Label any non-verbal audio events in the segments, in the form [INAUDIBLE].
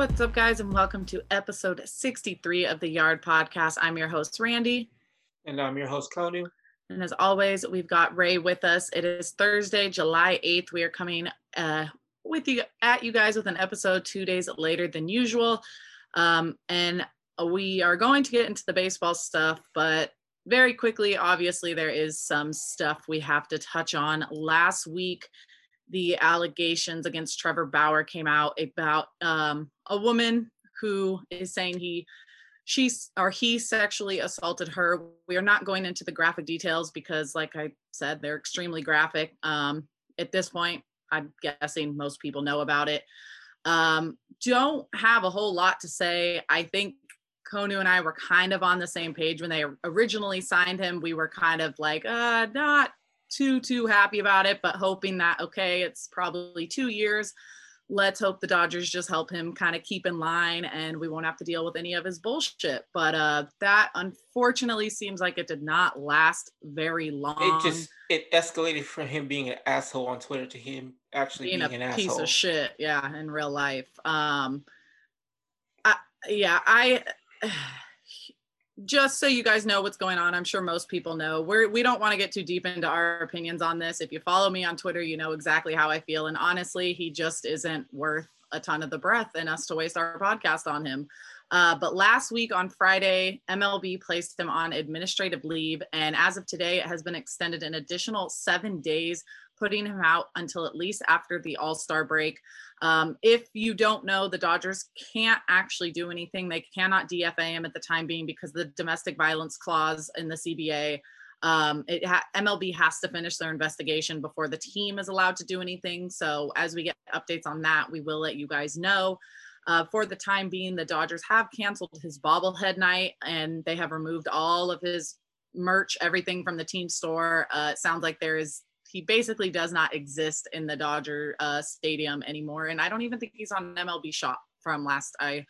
What's up, guys, and welcome to episode 63 of the Yard Podcast. I'm your host, Randy. And I'm your host, Konu. And as always, we've got Ray with us. It is Thursday, July 8th. We are coming uh, with you at you guys with an episode two days later than usual. Um, and we are going to get into the baseball stuff, but very quickly, obviously, there is some stuff we have to touch on. Last week, the allegations against Trevor Bauer came out about um, a woman who is saying he she or he sexually assaulted her. We are not going into the graphic details because, like I said, they're extremely graphic. Um, at this point, I'm guessing most people know about it. Um, don't have a whole lot to say. I think Konu and I were kind of on the same page when they originally signed him. We were kind of like, uh, not too too happy about it, but hoping that okay, it's probably two years. Let's hope the Dodgers just help him kind of keep in line and we won't have to deal with any of his bullshit. But uh that unfortunately seems like it did not last very long. It just it escalated from him being an asshole on Twitter to him actually being, being a piece asshole. of shit, yeah, in real life. Um I, yeah, I just so you guys know what's going on, I'm sure most people know. We're we don't want to get too deep into our opinions on this. If you follow me on Twitter, you know exactly how I feel. And honestly, he just isn't worth a ton of the breath and us to waste our podcast on him. Uh, but last week on Friday, MLB placed him on administrative leave, and as of today, it has been extended an additional seven days, putting him out until at least after the All Star break. Um, if you don't know, the Dodgers can't actually do anything. They cannot DFA him at the time being because the domestic violence clause in the CBA. Um, it ha- MLB has to finish their investigation before the team is allowed to do anything. So as we get updates on that, we will let you guys know. Uh, for the time being, the Dodgers have canceled his bobblehead night and they have removed all of his merch, everything from the team store. Uh, it sounds like there is he basically does not exist in the Dodger uh, stadium anymore. And I don't even think he's on MLB shop from last I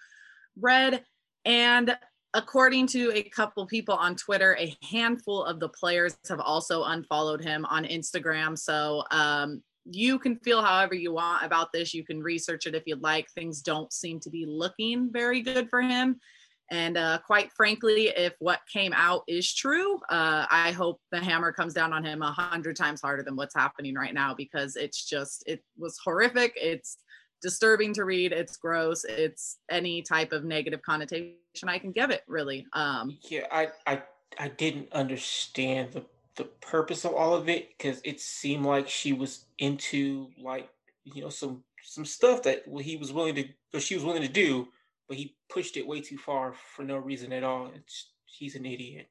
read. And according to a couple people on Twitter, a handful of the players have also unfollowed him on Instagram. So um, you can feel however you want about this. You can research it if you'd like. Things don't seem to be looking very good for him. And uh, quite frankly, if what came out is true, uh, I hope the hammer comes down on him a hundred times harder than what's happening right now because it's just, it was horrific. It's disturbing to read. It's gross. It's any type of negative connotation I can give it, really. Um, yeah, I, I, I didn't understand the, the purpose of all of it because it seemed like she was into like, you know, some, some stuff that he was willing to, or she was willing to do but he pushed it way too far for no reason at all. It's, he's an idiot.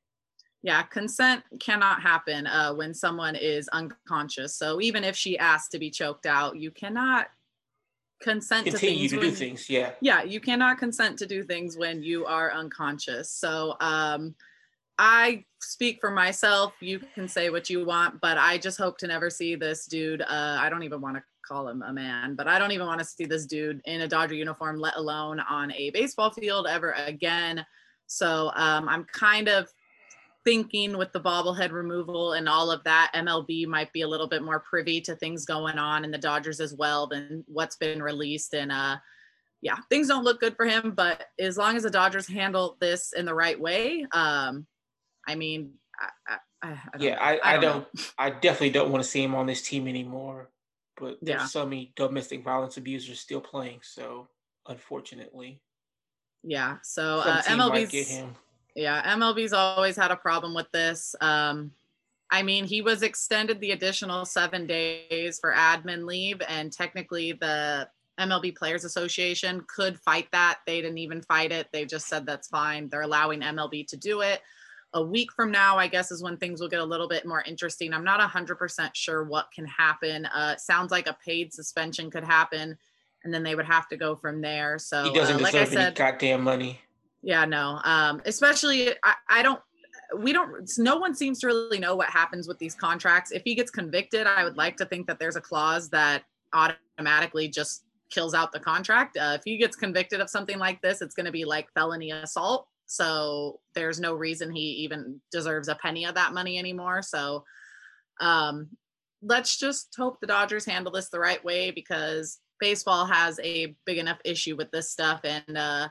Yeah, consent cannot happen uh, when someone is unconscious. So even if she asked to be choked out, you cannot consent continue to, to do things. Yeah, yeah, you cannot consent to do things when you are unconscious. So um, I speak for myself. You can say what you want, but I just hope to never see this dude. Uh, I don't even want to call him a man, but I don't even want to see this dude in a Dodger uniform, let alone on a baseball field ever again. So um, I'm kind of thinking with the bobblehead removal and all of that, MLB might be a little bit more privy to things going on in the Dodgers as well than what's been released. And uh, yeah, things don't look good for him. But as long as the Dodgers handle this in the right way, um, I mean, I, I, I yeah, I, I, don't, don't I definitely don't want to see him on this team anymore but there's yeah. so many domestic violence abusers still playing. So unfortunately, yeah. So uh, MLB's yeah MLB's always had a problem with this. Um, I mean, he was extended the additional seven days for admin leave, and technically the MLB Players Association could fight that. They didn't even fight it. They just said that's fine. They're allowing MLB to do it a week from now, I guess, is when things will get a little bit more interesting. I'm not 100% sure what can happen. Uh, sounds like a paid suspension could happen, and then they would have to go from there. So, he doesn't uh, like deserve I said, any goddamn money. Yeah, no. Um, especially, I, I don't. We don't. No one seems to really know what happens with these contracts. If he gets convicted, I would like to think that there's a clause that automatically just kills out the contract. Uh, if he gets convicted of something like this, it's going to be like felony assault so there's no reason he even deserves a penny of that money anymore. So um, let's just hope the Dodgers handle this the right way because baseball has a big enough issue with this stuff. And uh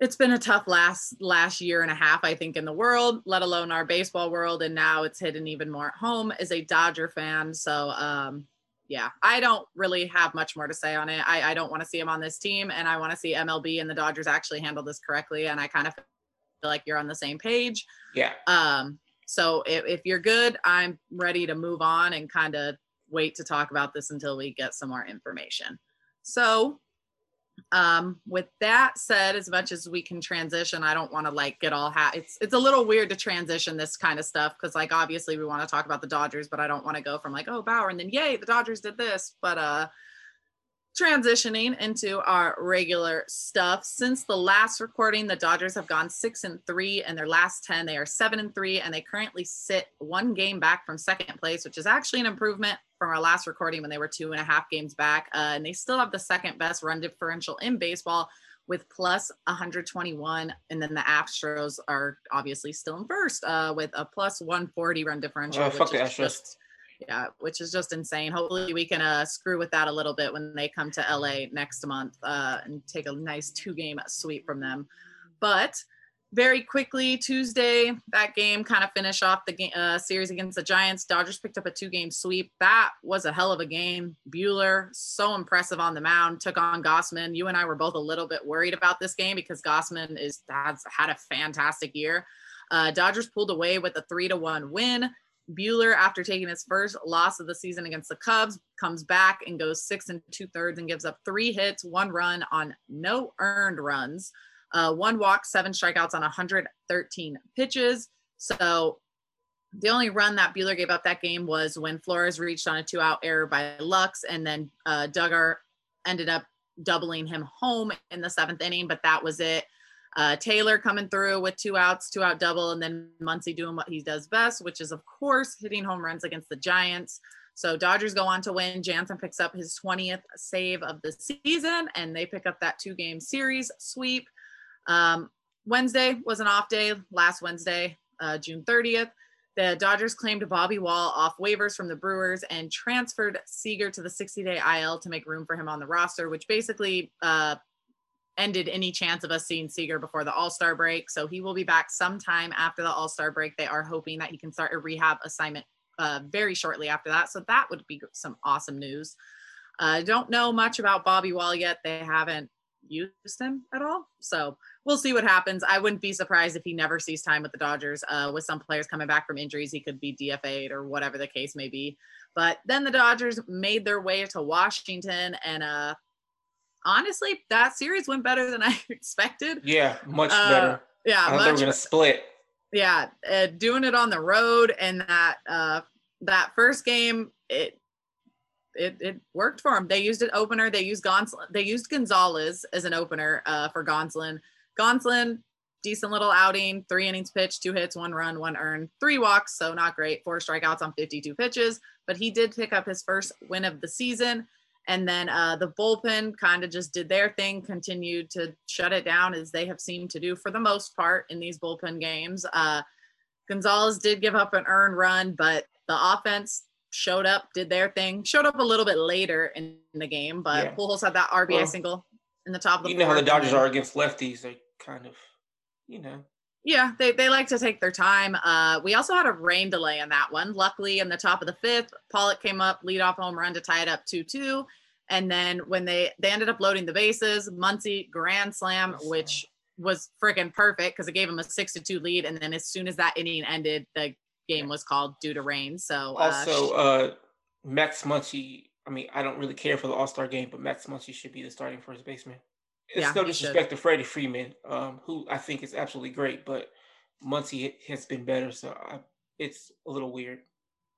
it's been a tough last last year and a half i think in the world let alone our baseball world. And now it's hidden even more at home as a dodger fan. So um yeah i don't really have much more to say on it. I, I don't want to see him on this team and i want to see mlb and the dodgers actually handle this correctly and i kind of feel like you're on the same page. Yeah. um so if, if you're good i'm ready to move on and kind of wait to talk about this until we get some more information. So um with that said as much as we can transition i don't want to like get all ha- it's it's a little weird to transition this kind of stuff because like obviously we want to talk about the dodgers but i don't want to go from like oh bauer and then yay the dodgers did this but uh transitioning into our regular stuff since the last recording the dodgers have gone six and three and their last 10 they are seven and three and they currently sit one game back from second place which is actually an improvement from our last recording when they were two and a half games back uh, and they still have the second best run differential in baseball with plus 121 and then the astros are obviously still in first uh, with a plus 140 run differential Oh, fuck the Astros. just yeah, which is just insane. Hopefully, we can uh, screw with that a little bit when they come to LA next month uh, and take a nice two game sweep from them. But very quickly, Tuesday, that game kind of finished off the game, uh, series against the Giants. Dodgers picked up a two game sweep. That was a hell of a game. Buehler, so impressive on the mound, took on Gausman. You and I were both a little bit worried about this game because Gausman is has had a fantastic year. Uh, Dodgers pulled away with a three to one win. Buehler, after taking his first loss of the season against the Cubs, comes back and goes six and two thirds and gives up three hits, one run on no earned runs, uh, one walk, seven strikeouts on 113 pitches. So the only run that Buehler gave up that game was when Flores reached on a two out error by Lux, and then uh, Duggar ended up doubling him home in the seventh inning, but that was it. Uh, Taylor coming through with two outs, two out double, and then Muncy doing what he does best, which is, of course, hitting home runs against the Giants. So Dodgers go on to win. Jansen picks up his 20th save of the season, and they pick up that two game series sweep. Um, Wednesday was an off day, last Wednesday, uh, June 30th. The Dodgers claimed Bobby Wahl off waivers from the Brewers and transferred Seager to the 60 day IL to make room for him on the roster, which basically uh, ended any chance of us seeing Seager before the All Star break. So he will be back sometime after the All Star break. They are hoping that he can start a rehab assignment uh, very shortly after that. So that would be some awesome news. I uh, don't know much about Bobby Wahl yet. They haven't used him at all. So we'll see what happens. I wouldn't be surprised if he never sees time with the Dodgers. Uh, with some players coming back from injuries, he could be DFA'd or whatever the case may be. But then the Dodgers made their way to Washington, and uh, honestly, that series went better than [LAUGHS] I expected. Yeah, much Uh, better. Yeah, I thought they much were gonna split. yeah uh, doing it on the road and that uh that first game it it, it worked for them they used an opener they used Gonsolin they used gonzalez as an opener uh for gonsolin gonsolin decent little outing three innings pitched two hits one run one earned three walks so not great four strikeouts on 52 pitches but he did pick up his first win of the season and then uh, the bullpen kind of just did their thing, continued to shut it down as they have seemed to do for the most part in these bullpen games. Uh, Gonzalez did give up an earned run, but the offense showed up, did their thing, showed up a little bit later in the game, but Yeah. Pujols had that RBI Well, single in the top of the You know how the Dodgers are against lefties. They kind of, you know. Yeah, they, they like to take their time. Uh, we also had a rain delay in that one. Luckily, in the top of the fifth, Pollock came up, lead off home run to tie it up 2 2. And then when they they ended up loading the bases, Muncy grand slam, which was freaking perfect because it gave him a six to two lead. And then as soon as that inning ended, the game was called due to rain. So uh, Also, uh, Max Muncy. I mean, I don't really care for the All Star game, but Max Muncy should be the starting first baseman. It's Yeah, no disrespect to Freddie Freeman, um, who I think is absolutely great, but Muncy has been better, so I, it's a little weird.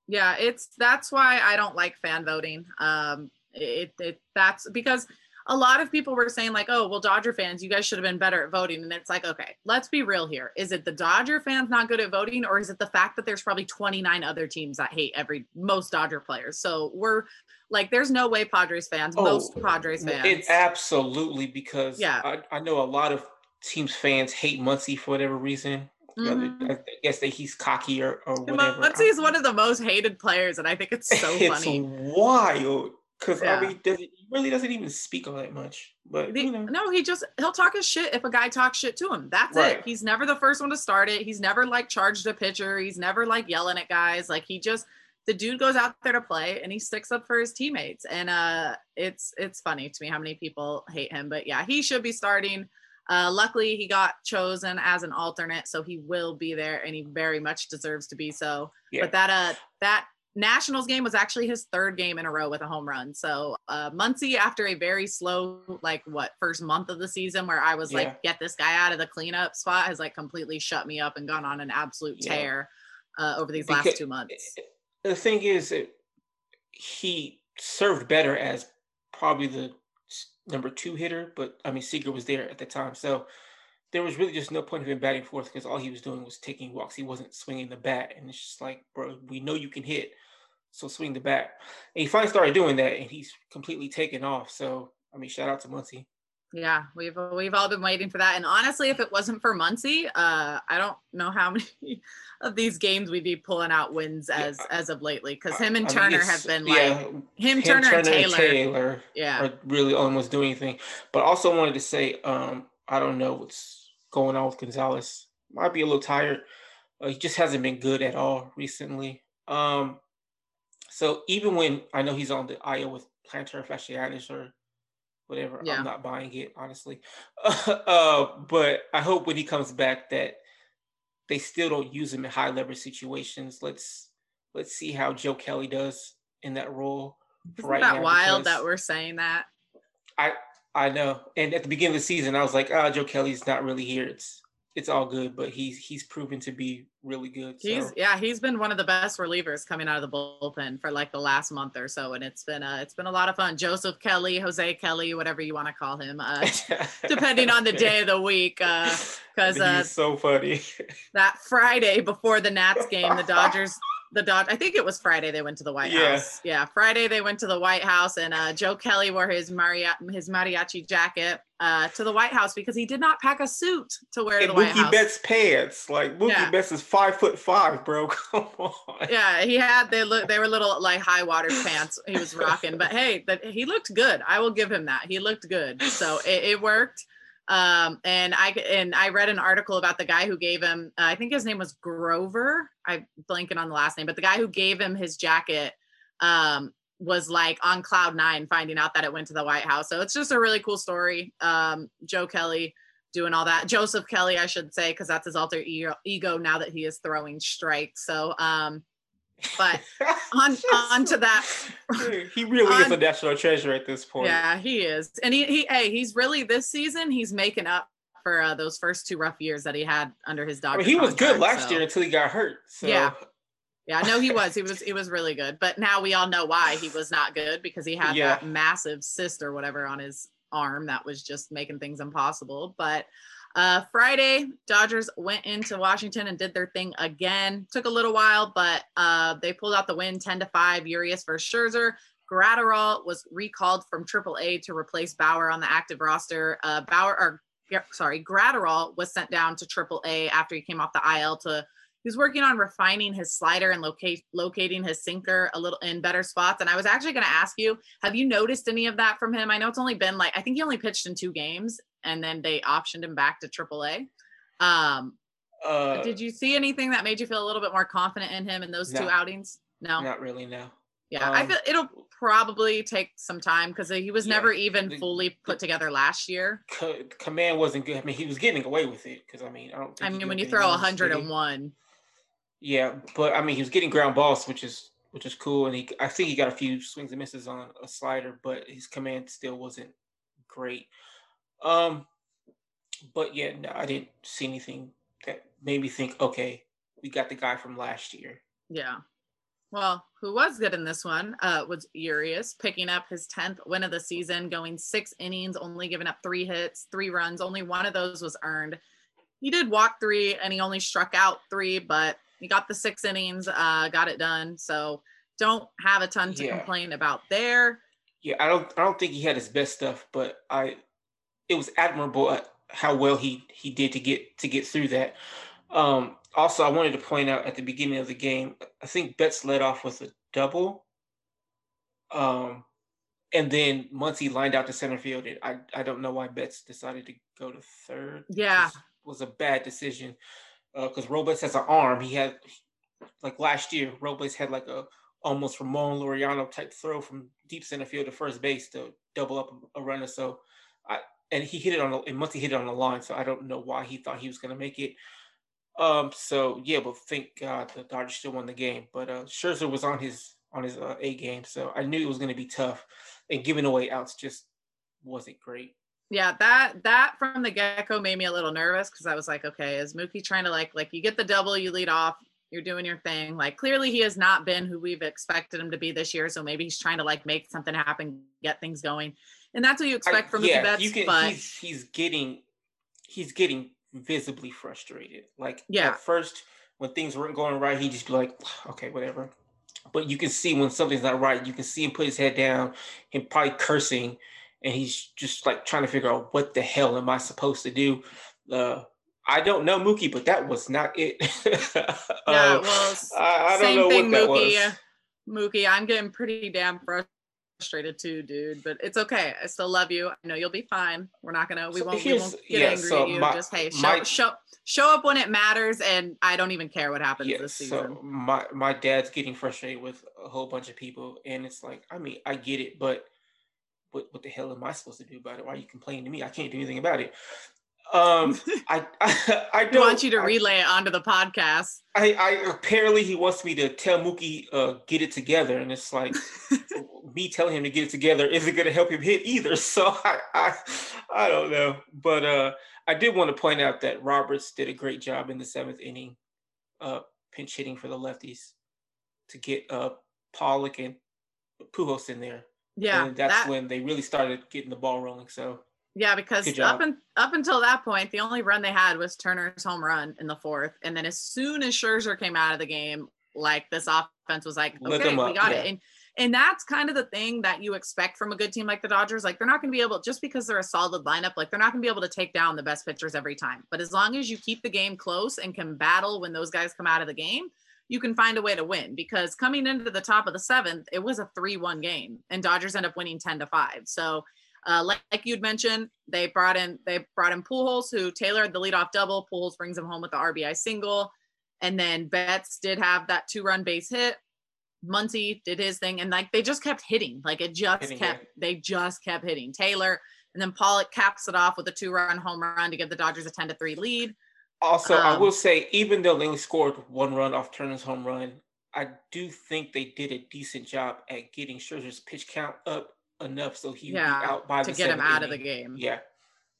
yeah it's that's why i don't like fan voting um it, it that's because a lot of people were saying like oh well dodger fans you guys should have been better at voting and it's like okay let's be real here is it the dodger fans not good at voting or is it the fact that there's probably 29 other teams that hate every most dodger players so we're like there's no way padres fans most padres fans It absolutely because Yeah. I, I know a lot of teams fans hate Muncy for whatever reason. Mhm. I guess that he's cocky or, or whatever. Muncy is one of the most hated players and i think it's so [LAUGHS] it's funny wild because yeah. I mean, does he really doesn't even speak all that much. But you know. no, he just he'll talk his shit if a guy talks shit to him. That's right. it. He's never the first one to start it. He's never like charged a pitcher. He's never like yelling at guys. Like he just the dude goes out there to play and he sticks up for his teammates. And uh it's it's funny to me how many people hate him. But yeah, he should be starting. Uh, luckily, he got chosen as an alternate, so he will be there, and he very much deserves to be so. Yeah. But that uh, that Nationals game was actually his third game in a row with a home run. So uh, Muncy, after a very slow, like what first month of the season, where I was yeah. like, get this guy out of the cleanup spot, has like completely shut me up and gone on an absolute tear yeah. uh, over these because last two months. The thing is, he served better as probably the number two hitter, but I mean Seager was there at the time, so there was really just no point of him batting fourth because all he was doing was taking walks. He wasn't swinging the bat, and it's just like, bro, we know you can hit, so swing the bat. And he finally started doing that, and he's completely taken off. So I mean, shout out to Muncy. Yeah, we've we've all been waiting for that. And honestly, if it wasn't for Muncy, uh, I don't know how [LAUGHS] many of these games we'd be pulling out wins as yeah. as of lately. Because him and I Turner mean, have been like him, him, Turner, Turner and Taylor, Taylor, yeah, are really almost doing anything. But also wanted to say, um, I don't know what's going on with Gonzalez. Might be a little tired. Uh, he just hasn't been good at all recently. Um, so even when I know he's on the IO with plantar fasciitis or whatever. Yeah. I'm not buying it, honestly. [LAUGHS] uh, but I hope when he comes back that they still don't use him in high leverage situations. Let's let's see how Joe Kelly does in that role. Isn't right that wild that we're saying that? I I know. And at the beginning of the season, I was like, oh, Joe Kelly's not really here. It's it's all good, but he's he's proven to be really good. He's yeah, he's been one of the best relievers coming out of the bullpen for like the last month or so, and it's been uh it's been a lot of fun. Joseph Kelly, Jose Kelly, whatever you want to call him, uh, [LAUGHS] depending on the day of the week. Because uh, [LAUGHS] uh, so funny. that Friday before the Nats game, the [LAUGHS] Dodgers the Dodge. I think it was Friday they went to the White yeah. House. Yeah, Friday they went to the White House, and uh, Joe Kelly wore his maria his mariachi jacket uh, to the White House because he did not pack a suit to wear and to the Mookie White House. Betts pants, like Mookie yeah. Betts is five foot five, bro. [LAUGHS] Come on. Yeah, he had they look they were little like high water pants he was rocking, but hey, that he looked good. I will give him that. He looked good, so it, it worked. Um, and I and I read an article about the guy who gave him. Uh, I think his name was Grover. I blanking on the last name, but the guy who gave him his jacket um, was like on cloud nine, finding out that it went to the White House. So it's just a really cool story. Um, Joe Kelly doing all that. Joseph Kelly, I should say, because that's his alter ego now that he is throwing strikes. So um, but [LAUGHS] on [LAUGHS] on to that. he really on, is a national treasure at this point. Yeah, he is, and he he hey, he's really this season he's making up for uh, those first two rough years that he had under his dog. I mean, he was good last so. year until he got hurt. So. Yeah. Yeah, no, he was. He [LAUGHS] was. He was really good. But now we all know why he was not good because he had yeah. that massive cyst or whatever on his arm that was just making things impossible. But uh, Friday, Dodgers went into Washington and did their thing again. Took a little while, but uh, they pulled out the win 10 to 5. Urias versus Scherzer. Graterol was recalled from AAA to replace Bauer on the active roster. Uh, Bauer, or sorry, Graterol was sent down to AAA after he came off the IL to. He was working on refining his slider and locate, locating his sinker a little in better spots. And I was actually going to ask you, have you noticed any of that from him? I know it's only been like I think he only pitched in two games, and then they optioned him back to AAA. Um, uh, did you see anything that made you feel a little bit more confident in him in those no, two outings? No, not really. No. Yeah, um, I feel it'll probably take some time because he was yeah, never even the, fully put together last year. command wasn't good. I mean, he was getting away with it because I mean, I don't. I mean, when you throw 101. Yeah, but I mean, he was getting ground balls, which is which is cool, and he I think he got a few swings and misses on a slider, but his command still wasn't great. Um, but yeah, no, I didn't see anything that made me think, okay, we got the guy from last year. Yeah. Well, who was good in this one uh, was Urias, picking up his 10th win of the season, going six innings, only giving up three hits, three runs. Only one of those was earned. He did walk three and he only struck out three, but he got the six innings, uh, got it done. So don't have a ton to yeah. complain about there. Yeah, I don't I don't think he had his best stuff, but I it was admirable how well he he did to get to get through that. Um, also, I wanted to point out at the beginning of the game, I think Betts led off with a double. Um, and then Muncy lined out to center field. And I I don't know why Betts decided to go to third. Yeah, was a bad decision because Robles has an arm. He had like last year, Robles had like a almost Ramon Laureano type throw from deep center field to first base to double up a runner. So I and he hit it on the and Muncy hit it on the line. So I don't know why he thought he was gonna make it. Um. So yeah, but thank God the Dodgers still won the game. But uh, Scherzer was on his on his uh, A game, so I knew it was gonna be tough. And giving away outs just wasn't great. yeah. That that from the get go made me a little nervous because I was like, okay, is Mookie trying to like like you get the double, you lead off, you're doing your thing. Like clearly he has not been who we've expected him to be this year. So maybe he's trying to like make something happen, get things going, and that's what you expect I- from Mookie yeah, Betts. you can. but He's he's getting he's getting visibly frustrated. Like Yeah. at first, when things weren't going right, he'd just be like, okay, whatever. But you can see when something's not right, you can see him put his head down, him probably cursing, and he's just like trying to figure out what the hell am I supposed to do. Uh, I don't know Mookie, but that was not it. [LAUGHS] yeah, Uh, I, I don't same know thing, what that Mookie. was. Mookie, I'm getting pretty damn frustrated too, dude. But it's okay. I still love you. I know you'll be fine. We're not gonna. We So won't. We won't get yeah, angry so at you. my- Just hey, show my- show show up when it matters, and I don't even care what happens Yeah, this season. so my my dad's getting frustrated with a whole bunch of people, and it's like, I mean, I get it, but what what the hell am I supposed to do about it? Why are you complaining to me? I can't do anything about it. Um, I [LAUGHS] I, I don't wants you to I- relay it onto the podcast. I, I apparently he wants me to tell Mookie uh get it together, and it's like [LAUGHS] me telling him to get it together isn't going to help him hit either. [LAUGHS] So I, I I don't know, but uh I did want to point out that Roberts did a great job in the seventh inning, uh pinch hitting for the lefties to get uh Pollock and Pujols in there, Yeah, and that's that, when they really started getting the ball rolling. So yeah, because up and up until that point, the only run they had was Turner's home run in the fourth, and then as soon as Scherzer came out of the game, like this offense was like, Lit okay, we got yeah. it, and and that's kind of the thing that you expect from a good team like the Dodgers. Like they're not going to be able just because they're a solid lineup, like they're not going to be able to take down the best pitchers every time. But as long as you keep the game close and can battle when those guys come out of the game, you can find a way to win. Because coming into the top of the seventh, it was a three-one game, and Dodgers end up winning ten to five. So. Uh, like, like you'd mentioned, they brought in they brought in Pujols, who tailored the leadoff double. Pujols brings him home with the RBI single, and then Betts did have that two-run base hit. Muncy did his thing, and like they just kept hitting, like it just Hitting, kept yeah. they just kept hitting. Taylor and then Pollock caps it off with a two-run home run to give the Dodgers a ten to three lead. Also, I Um, will say, even though they only scored one run off Turner's home run, I do think they did a decent job at getting Scherzer's pitch count up enough so he would Yeah, be out by to get him out of the game. Yeah,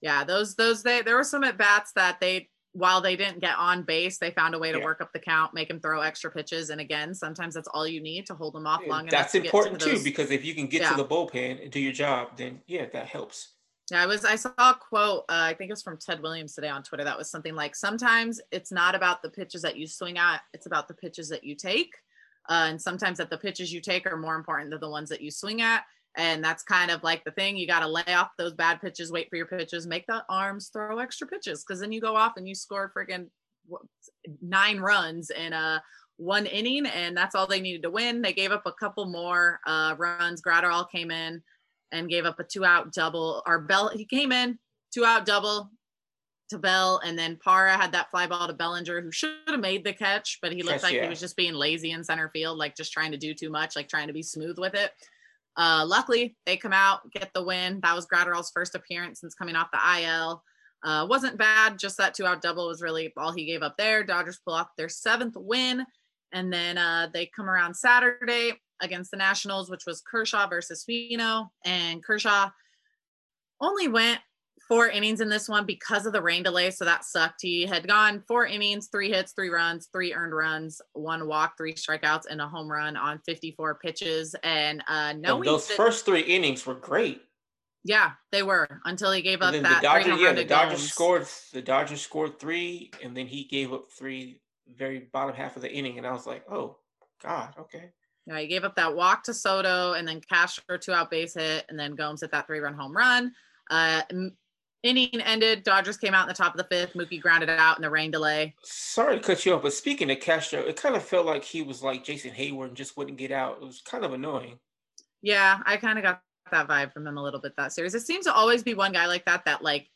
Yeah, those those they there were some at bats that they while they didn't get on base, they found a way to Yeah. work up the count, make him throw extra pitches, and again, sometimes that's all you need to hold them off long enough. that's to get to important too those- because if you can get Yeah. to the bullpen and do your job, then yeah, that helps. Yeah, I was. I saw a quote. Uh, I think it was from Ted Williams today on Twitter. That was something like, "Sometimes it's not about the pitches that you swing at; it's about the pitches that you take." Uh, and sometimes that the pitches you take are more important than the ones that you swing at. And that's kind of like the thing. You got to lay off those bad pitches, wait for your pitches, make the arms throw extra pitches, because then you go off and you score friggin' nine runs in a one inning, and that's all they needed to win. They gave up a couple more uh, runs. Graterol came in and gave up a two out double. Or Bell, he came in two out double to Bell, and then Parra had that fly ball to Bellinger, who should have made the catch, but he looked Catch, like yeah. he was just being lazy in center field, like just trying to do too much, like trying to be smooth with it. Uh, luckily, they come out, get the win. That was Graterol's first appearance since coming off the IL. Uh, wasn't bad. Just that two out double was really all he gave up there. Dodgers pull off their seventh win. And then uh, they come around Saturday against the Nationals, which was Kershaw versus Fino. And Kershaw only went four innings in this one because of the rain delay. So that sucked. He had gone four innings, three hits, three runs, three earned runs, one walk, three strikeouts, and a home run on 54 pitches. And uh, And those first three innings were great. yeah, they were until he gave up that the three Dodgers, yeah, the Dodgers Gomes. scored. The Dodgers scored three, and then he gave up three very bottom half of the inning, and I was like, oh God, okay. Yeah, he gave up that walk to Soto and then Cash Castro two out base hit, and then Gomes hit that three run home run. Uh, inning ended. Dodgers came out in the top of the fifth. Mookie grounded out in the rain delay. Sorry to cut you off, but speaking of Castro, it kind of felt like he was like Jason Heyward and just wouldn't get out. It was kind of annoying. Yeah, I kind of got that vibe from him a little bit that series. It seems to always be one guy like that that like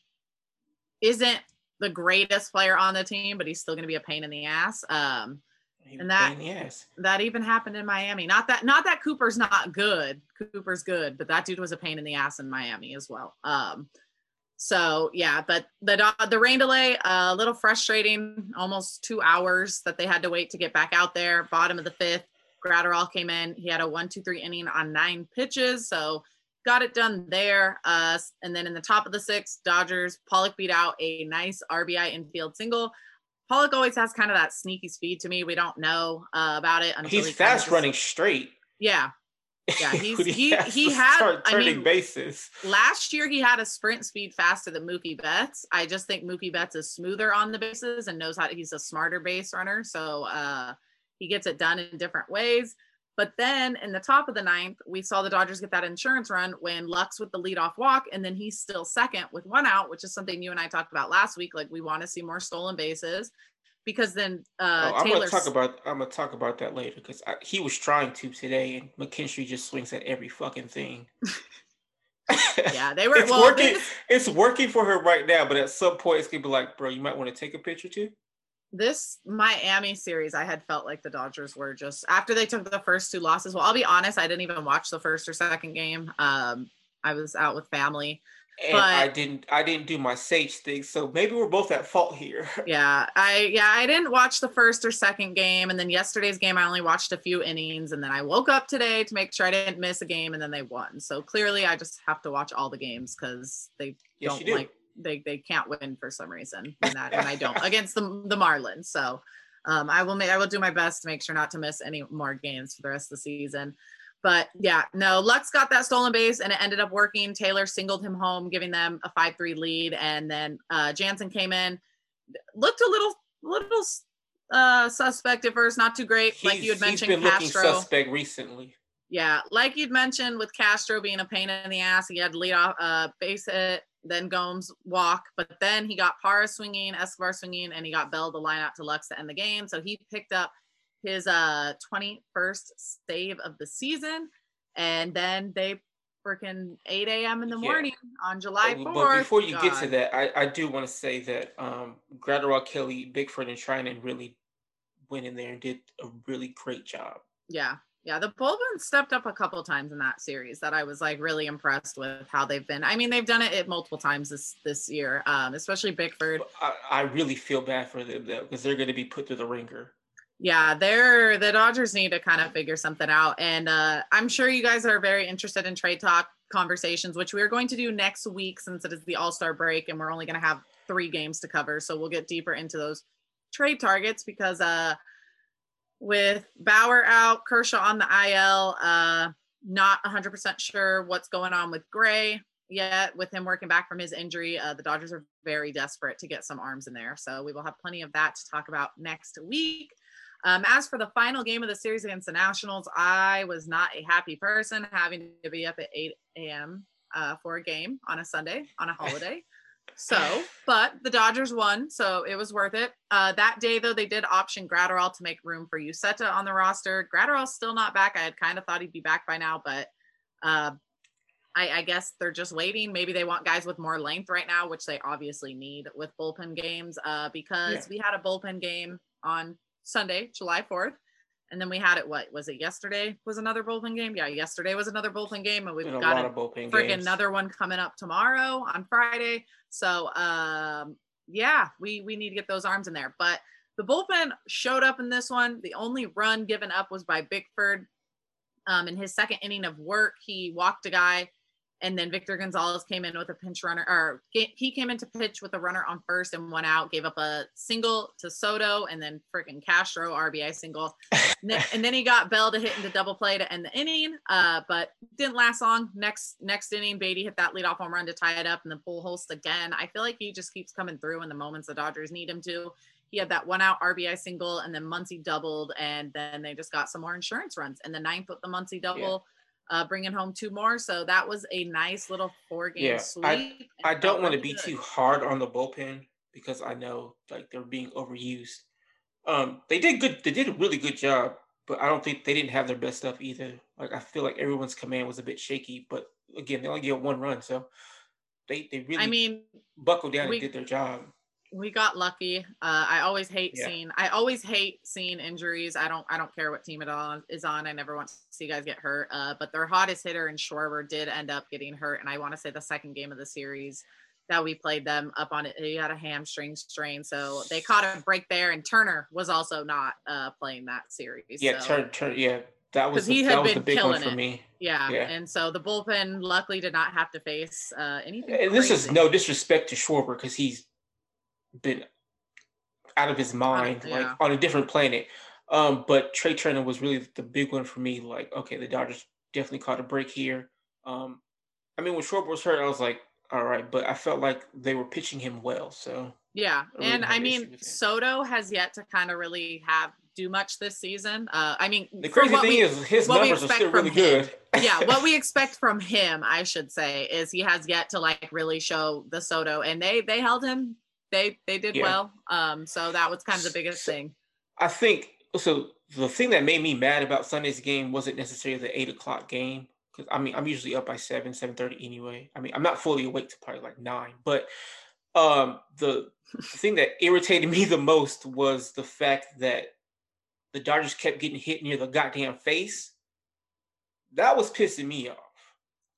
isn't the greatest player on the team, but he's still going to be a pain in the ass. Um, and that yes, that even happened in Miami. Not that not that Cooper's not good. Cooper's good, but that dude was a pain in the ass in Miami as well. Um, so yeah, but the the rain delay a little frustrating. Almost two hours that they had to wait to get back out there. Bottom of the fifth, Graterol came in. He had a one two three inning on nine pitches, so got it done there. Uh, and then in the top of the sixth, Dodgers Pollock beat out a nice RBI infield single. Pollock always has kind of that sneaky speed to me. We don't know uh, about it until he's he fast running straight. Yeah, yeah, [LAUGHS] he's he he, he had I mean, bases. Last year he had a sprint speed faster than Mookie Betts. I just think Mookie Betts is smoother on the bases and knows how to, he's a smarter base runner. So uh, he gets it done in different ways. But then in the top of the ninth, we saw the Dodgers get that insurance run when Lux with the leadoff walk, and then he's still second with one out, which is something you and I talked about last week. Like we want to see more stolen bases because then uh, oh, I'm gonna talk about I'm gonna talk about that later because he was trying to today, and McKinstry just swings at every fucking thing. [LAUGHS] yeah, they were. it's well, working. It's working for her right now, but at some point, it's gonna be like, bro, you might want to take a picture too this Miami series, I had felt like the Dodgers were just after they took the first two losses. Well, I'll be honest, I didn't even watch the first or second game. Um, I was out with family. And but, I didn't I didn't do my sage thing. So maybe we're both at fault here. [LAUGHS] yeah. I yeah, I didn't watch the first or second game. And then yesterday's game I only watched a few innings. And then I woke up today to make sure I didn't miss a game and then they won. So clearly I just have to watch all the games because they yes, don't do. like they they can't win for some reason in that, and I don't against the the Marlins. So um, I will make I will do my best to make sure not to miss any more games for the rest of the season. But yeah, no, Lux got that stolen base and it ended up working. Taylor singled him home, giving them a 5 3 lead. And then uh, Jansen came in, looked a little, little uh, suspect at first, not too great. He's, like you had mentioned, he's been Castro. looking suspect recently. Yeah, like you'd mentioned with Castro being a pain in the ass, he had to lead off uh, base hit then Gomes walk, but then he got Parra swinging, Escobar swinging, and he got Bell to line out to Lux to end the game. So he picked up his uh 21st save of the season, and then they freaking 8 a.m. in the morning yeah. on July 4th. But before you God. get to that, I, I do want to say that um Graterol Kelly, Bickford, and Treinen really went in there and did a really great job. Yeah, yeah, the bullpen stepped up a couple times in that series that I was like really impressed with how they've been. I mean, they've done it multiple times this this year, um, especially Bickford. I, I really feel bad for them though because they're going to be put through the ringer. Yeah, they're the Dodgers need to kind of figure something out, and uh, I'm sure you guys are very interested in trade talk conversations, which we are going to do next week since it is the All Star break, and we're only going to have three games to cover, so we'll get deeper into those trade targets because. Uh, with Bauer out, Kershaw on the IL. Uh, not 100% sure what's going on with Gray yet. With him working back from his injury, uh, the Dodgers are very desperate to get some arms in there. So we will have plenty of that to talk about next week. Um, as for the final game of the series against the Nationals, I was not a happy person having to be up at 8 a.m. Uh, for a game on a Sunday on a [LAUGHS] holiday. So, but the Dodgers won, so it was worth it. Uh, that day, though, they did option Graterol to make room for Uceta on the roster. Graterol's still not back. I had kind of thought he'd be back by now, but uh, I, I, guess they're just waiting. Maybe they want guys with more length right now, which they obviously need with bullpen games uh, because yeah. we had a bullpen game on Sunday, July 4th. And then we had it. What was it? Yesterday was another bullpen game. Yeah, yesterday was another bullpen game, and we've got a, freaking another one coming up tomorrow on Friday. So, um, yeah, we we need to get those arms in there. But the bullpen showed up in this one. The only run given up was by Bickford. Um, in his second inning of work, he walked a guy and then Victor Gonzalez came in with a pinch runner, or he came into pitch with a runner on first and one out, gave up a single to Soto, and then freaking Castro RBI single, [LAUGHS] and then he got Bell to hit into double play to end the inning, uh, but didn't last long. Next next inning, Beaty hit that leadoff home run to tie it up, and then Pujols again. I feel like he just keeps coming through in the moments the Dodgers need him to. He had that one out RBI single, and then Muncy doubled, and then they just got some more insurance runs. And the ninth with the Muncy double. Yeah uh, bringing home two more. So that was a nice little four game yeah, sweep. I, I don't want to be good. too hard on the bullpen because I know like they're being overused. Um, they did good. They did a really good job, but I don't think they didn't have their best stuff either. Like I feel like everyone's command was a bit shaky, but again they only get one run, so they they really I mean buckled down we- and did their job. We got lucky. Uh, I always hate Yeah. seeing I always hate seeing injuries. I don't I don't care what team it all is on. I never want to see guys get hurt. Uh, but their hottest hitter in Schwarber did end up getting hurt, and I want to say the second game of the series that we played them up on it. He had a hamstring strain, so they caught a break there. And Turner was also not uh, playing that series. Yeah, so- turn turn. Yeah, that was the, he had that was the been killing for it. me. Yeah. Yeah. and so the bullpen luckily did not have to face uh, anything. And this is no disrespect to Schwarber because he's been out of his mind, yeah. like on a different planet. Um, but Trea Turner was really the big one for me. Like, okay, the Dodgers definitely caught a break here. Um, I mean, when Schwarber was hurt, I was like, all right, but I felt like they were pitching him well. So Yeah, I really and I mean. Soto has yet to kind of really have do much this season. Uh, I mean, the crazy thing we- is, his numbers are still really him. good. [LAUGHS] yeah, what we [LAUGHS] expect from him, I should say, is he has yet to like really show the Soto, and they they held him. They they did Yeah. well. Um, so that was kind of the biggest So- thing. I think so. The thing that made me mad about Sunday's game wasn't necessarily the eight o'clock game because I mean I'm usually up by seven, seven thirty anyway. I mean I'm not fully awake to probably like nine, but um, the [LAUGHS] thing that irritated me the most was the fact that the Dodgers kept getting hit near the goddamn face. That was pissing me off,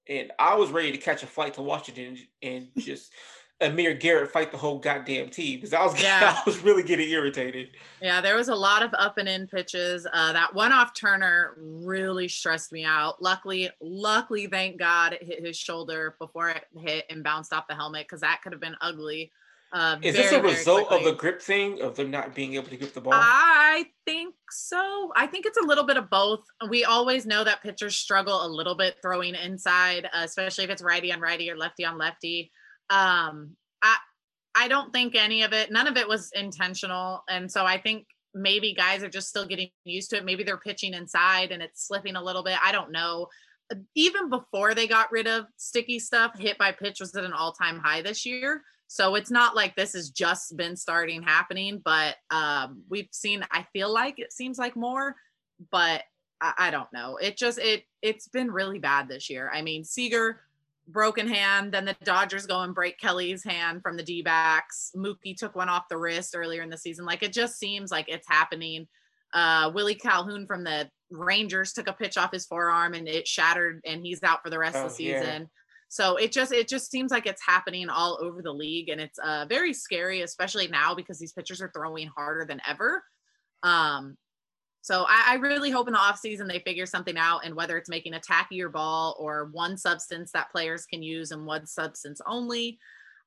and I was ready to catch a flight to Washington and [LAUGHS] just. Amir Garrett fight the whole goddamn team because I was [LAUGHS] Yeah. I was really getting irritated. Yeah, there was a lot of up and in pitches. Uh, that one off Turner really stressed me out. Luckily, luckily, thank God it hit his shoulder before it hit and bounced off the helmet because that could have been ugly. Uh, Is this a very, very result of the grip thing of them not being able to grip the ball? I think so. I think it's a little bit of both. We always know that pitchers struggle a little bit throwing inside, uh, especially if it's righty on righty or lefty on lefty. Um, I I don't think any of it, none of it was intentional, and so I think maybe guys are just still getting used to it. Maybe they're pitching inside and it's slipping a little bit. I don't know. Even before they got rid of sticky stuff, hit by pitch was at an all time high this year. So it's not like this has just been starting happening, but um, we've seen. I feel like it seems like more, but I, I don't know. It just it it's been really bad this year. I mean, Seager broken hand, then the Dodgers go and break Kelly's hand from the D backs. Mookie took one off the wrist earlier in the season. Like it just seems like it's happening. Uh, Willie Calhoun from the Rangers took a pitch off his forearm and it shattered, and he's out for the rest of the Oh, yeah. season. So it just it just seems like it's happening all over the league, and it's uh, very scary, especially now because these pitchers are throwing harder than ever. Um, so I, I really hope in the offseason they figure something out, and whether it's making a tackier ball or one substance that players can use and one substance only.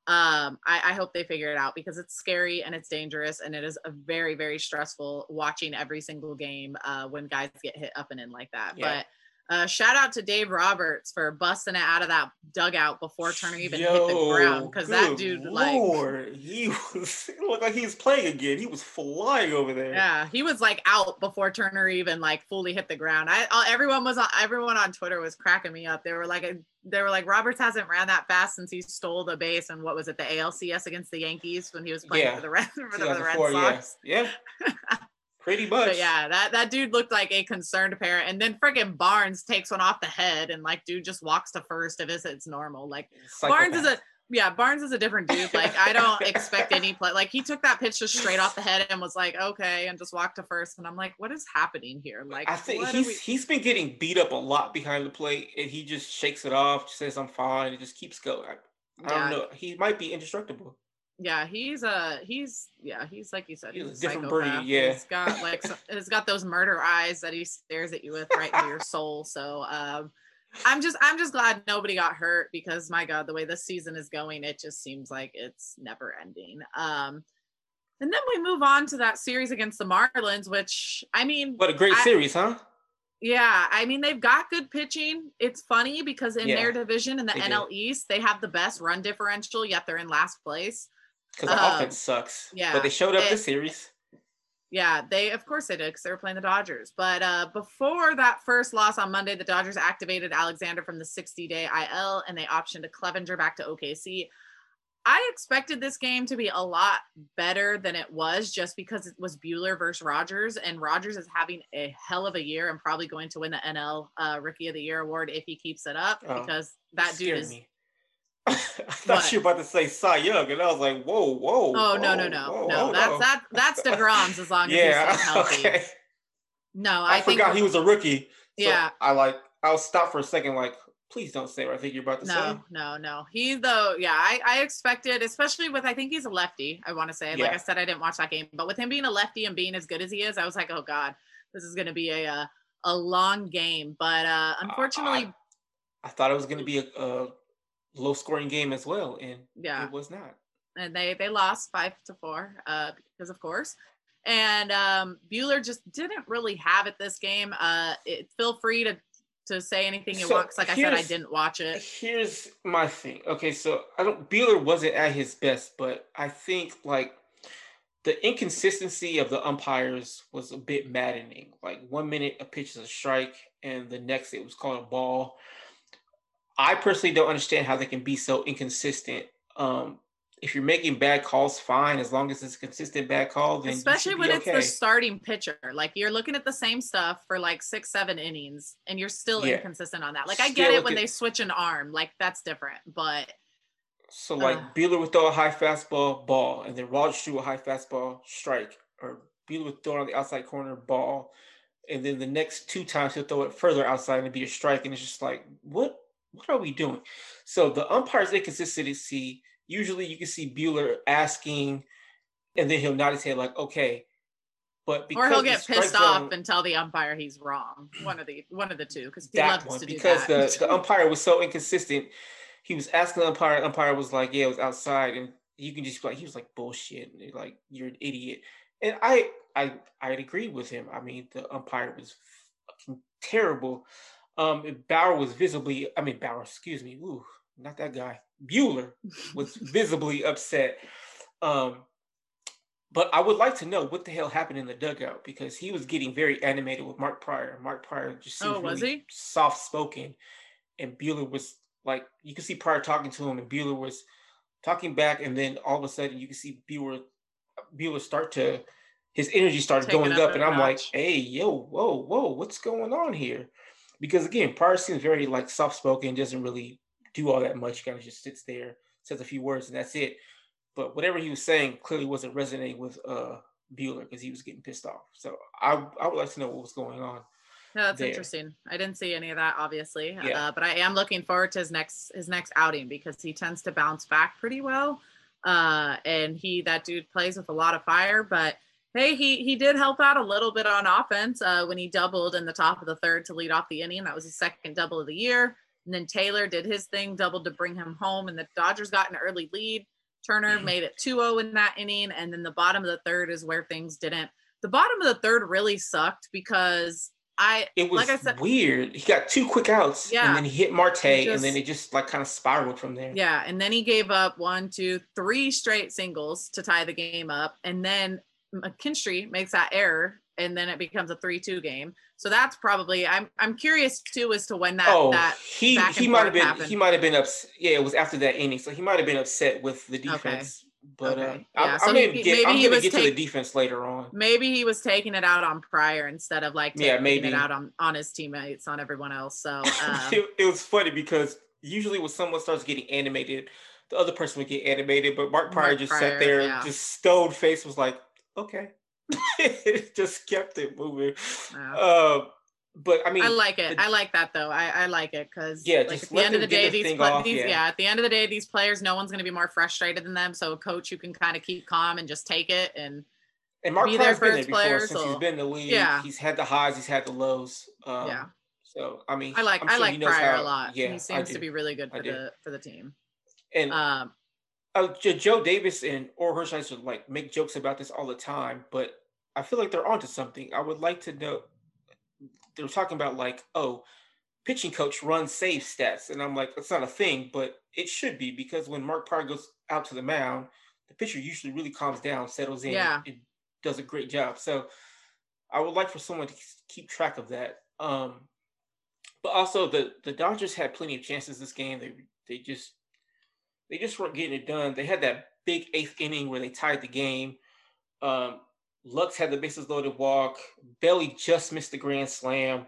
Um, I, I hope they figure it out because it's scary and it's dangerous, and it is a very very stressful watching every single game uh, when guys get hit up and in like that. Yeah. But uh, shout out to Dave Roberts for busting it out of that dugout before Turner even hit the ground because that dude like he [LAUGHS] was it looked like he was playing again. He was flying over there. yeah he was like out before Turner even like fully hit the ground. I everyone was on everyone on Twitter was cracking me up. They were like they were like Roberts hasn't ran that fast since he stole the base and what was it the ALCS against the Yankees when he was playing Yeah. for the Red [LAUGHS] for the, the Red 2004, yeah. Yeah. [LAUGHS] Pretty much. But yeah, that that dude looked like a concerned parent. And then freaking Barnes takes one off the head and like dude just walks to first if it's, it's normal. Like Barnes is a yeah, Barnes is a different dude. Like I don't [LAUGHS] expect any play. Like he took that pitch just straight off the head and was like, okay, and just walked to first. And I'm like, what is happening here? Like I think he's we- he's been getting beat up a lot behind the plate, and he just shakes it off, says I'm fine, and just keeps going. I, I Yeah. don't know. He might be indestructible. Yeah, he's uh he's yeah, he's like you said, He's he's, a different breed, yeah. He's got like so, he's got those murder eyes that he stares at you with right into your soul. So um I'm just I'm just glad nobody got hurt because my god, the way this season is going, it just seems like it's never ending. Um and then we move on to that series against the Marlins, which I mean, What a great I- series, huh? yeah, I mean they've got good pitching. It's funny because in Yeah, their division in the they do. NL East, they have the best run differential, yet they're in last place. Because the Um, offense sucks. yeah, But they showed up it- this series. Yeah, they of course they did because they were playing the Dodgers. But uh, before that first loss on Monday, the Dodgers activated Alexander from the 60-day IL and they optioned a Cleavinger back to OKC. I expected this game to be a lot better than it was just because it was Buehler versus Rogers, and Rogers is having a hell of a year and probably going to win the NL uh, Rookie of the Year award if he keeps it up Oh, because that dude is. Me. I thought What? you were about to say Cy Young, and I was like, "Whoa, whoa!" Oh no no whoa, no whoa, no! That's on. that that's deGrom's as long as yeah, he's healthy. [LAUGHS] okay. No, I, I, forgot he was a rookie. So Yeah. I like. I'll stop for a second. Like, please don't say what I think you're about to say. No, no, no. He's though, yeah, I, I expected, especially with I think he's a lefty, I want to say. Like I said, I didn't watch that game, but with him being a lefty and being as good as he is, I was like, oh God, this is gonna be a uh, a long game. But uh unfortunately, I thought it was going to be a, a low scoring game as well, and yeah, it was not. and they they lost five to four, uh, because of course. And um Buehler just didn't really have it this game. Uh it, feel free to to say anything you So, want. like I said, I didn't watch it. Here's my thing. Okay, so I don't. Buehler wasn't at his best, but I think like the inconsistency of the umpires was a bit maddening. Like one minute a pitch is a strike, and the next it was called a ball. I personally don't understand how they can be so inconsistent. Um, if you're making bad calls, fine, as long as it's a consistent bad call, then especially when be it's okay. the starting pitcher like you're looking at the same stuff for like six seven innings and you're still Yeah. inconsistent on that like i get it when they switch an arm like that's different but So like Ugh. Buehler would throw a high fastball ball, and then Rogers threw a high fastball strike, or Buehler would throw it on the outside corner ball, and then the next two times he'll throw it further outside and it'd be a strike, and it's just like what what are we doing? So the umpire's inconsistency. Usually you can see Buehler asking, and then he'll nod his head like okay, but because or he'll get pissed off and tell the umpire he's wrong one of the one of the two because he loves one to do because that the, the umpire was so inconsistent. He was asking the umpire, the umpire was like, "Yeah, it was outside," and you can just be like, he was like, "Bullshit!" And like, "You're an idiot." And I, I, I'd agree with him. I mean, the umpire was fucking terrible. Um, Bauer was visibly, I mean, Bauer, excuse me, ooh, not that guy. Buehler was [LAUGHS] visibly upset. Um, but I would like to know what the hell happened in the dugout because he was getting very animated with Mark Prior. Mark Prior just seems Oh, really soft spoken, and Buehler was like, you can see Prior talking to him, and Buehler was talking back, and then all of a sudden you can see Buehler, Buehler start to his energy started Take going up up, and I'm like, hey, yo, whoa, whoa, what's going on here? Because again, Prior seems very like soft spoken, doesn't really do all that much. Kind of just sits there, says a few words, and that's it. But whatever he was saying clearly wasn't resonating with uh Buehler because he was getting pissed off. So I I would like to know what was going on. No, that's there. interesting. I didn't see any of that, obviously, Yeah. uh, but I am looking forward to his next his next outing because he tends to bounce back pretty well, uh, and he that dude plays with a lot of fire. But hey, he he did help out a little bit on offense uh, when he doubled in the top of the third to lead off the inning. That was his second double of the year. And then Taylor did his thing, doubled to bring him home, and the Dodgers got an early lead. Turner made it 2-0 in that inning, and then the bottom of the third is where things didn't. The bottom of the third really sucked because I It was like I said, weird. He got two quick outs, Yeah. and then he hit Marte, He and then it just like kind of spiraled from there. yeah, and then he gave up one, two, three straight singles to tie the game up, and then McKinstry makes that error, and then it becomes a three-two game. So that's probably I'm I'm curious too as to when that oh, that he he might have been happened. he might have been upset. Yeah, it was after that inning, so he might have been upset with the defense. But Okay. uh, Yeah, I, so I'm gonna get maybe I'm he gonna was get to the defense later on. maybe he was taking it out on Prior instead of like Yeah, taking maybe. it out on on his teammates on everyone else. So [LAUGHS] um, it, it was funny because usually when someone starts getting animated, the other person would get animated, but Mark Prior Mark just Prior, sat there, yeah. just stone face, was like, okay, it [LAUGHS] just kept it moving. Yeah. Uh, but I mean, I like it. I like that though. I, I like it because Yeah, like at the end of the day, the these, pla- off, these yeah. yeah. at the end of the day, these players, no one's going to be more frustrated than them. So a coach who can kind of keep calm and just take it and and Mark be there for been there before players, since he's been in the league. Yeah. he's had the highs, he's had the lows. Um, yeah. So I mean, I like I'm I like Prior how- a lot. Yeah, he seems to be really good for the for the team. And Um, uh, Joe Davis and Orel Hershiser like make jokes about this all the time, but I feel like they're onto something. I would like to know. They're talking about like, oh, pitching coach runs save stats, and I'm like, that's not a thing, but it should be because when Mark Prior goes out to the mound, the pitcher usually really calms down, settles in, Yeah. and does a great job. So I would like for someone to keep track of that. Um, but also the the Dodgers had plenty of chances this game. They they just they just weren't getting it done. They had that big eighth inning where they tied the game. Um, Lux had the bases loaded walk. Bailey just missed the grand slam.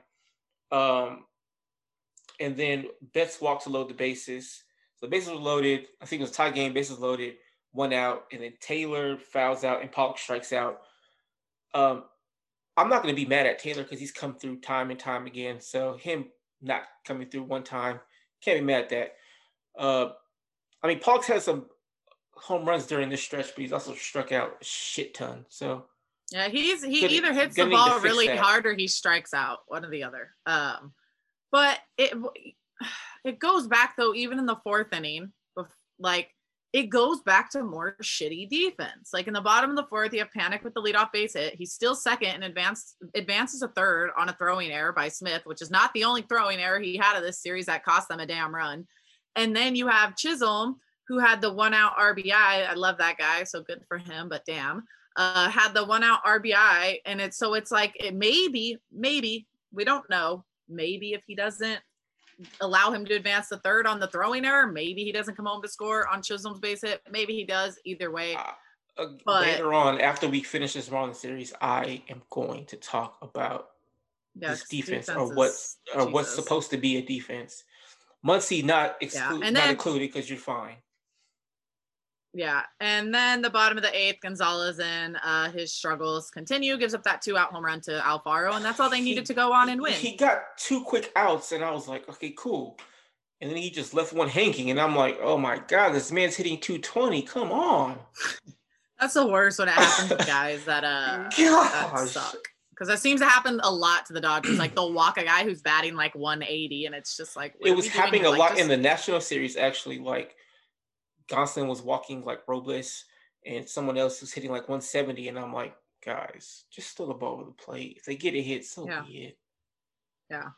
Um, and then Betts walked to load the bases. So the bases were loaded. I think it was a tie game, bases loaded, one out, and then Taylor fouls out and Pollock strikes out. Um, I'm not going to be mad at Taylor because he's come through time and time again. So him not coming through one time, can't be mad at that. Uh, I mean, Pollock's had some home runs during this stretch, but he's also struck out a shit ton. So yeah, he's he either hits the ball really that. hard or he strikes out, one or the other. Um, but it [SIGHS] it goes back though, even in the fourth inning, like it goes back to more shitty defense. Like in the bottom of the fourth, you have Panik with the leadoff base hit. He's still second and advanced advances a third on a throwing error by Smith, which is not the only throwing error he had of this series that cost them a damn run. And then you have Chisholm, who had the one out RBI. I love that guy, so good for him, but damn. Uh, had the one out RBI, and it's so it's like it maybe, maybe we don't know. Maybe if he doesn't allow him to advance the third on the throwing error. Maybe he doesn't come home to score on Chisholm's base hit. Maybe he does. Either way. Uh, uh, but, later on, after we finish this Marlins series, I am going to talk about this defense, or what or what's supposed to be a defense. Muncy not exclu- yeah. not included because you're fine. Yeah. And then the bottom of the eighth, Gonzalez and uh, his struggles continue, gives up that two out home run to Alfaro, and that's all they needed to go on and win. He got two quick outs, and I was like, okay, cool. And then he just left one hanging, and I'm like, oh my God, this man's hitting 220. Come on. [LAUGHS] that's the worst when it happens to guys that uh that [LAUGHS] suck. Because that seems to happen a lot to the Dodgers. Like they'll walk a guy who's batting like 180, and it's just like it was happening a like, lot just... in the National Series, actually. Like Gonsolin was walking like Robles and someone else was hitting like 170. And I'm like, guys, just throw the ball over the plate. If they get a hit, so yeah. be it. Yeah.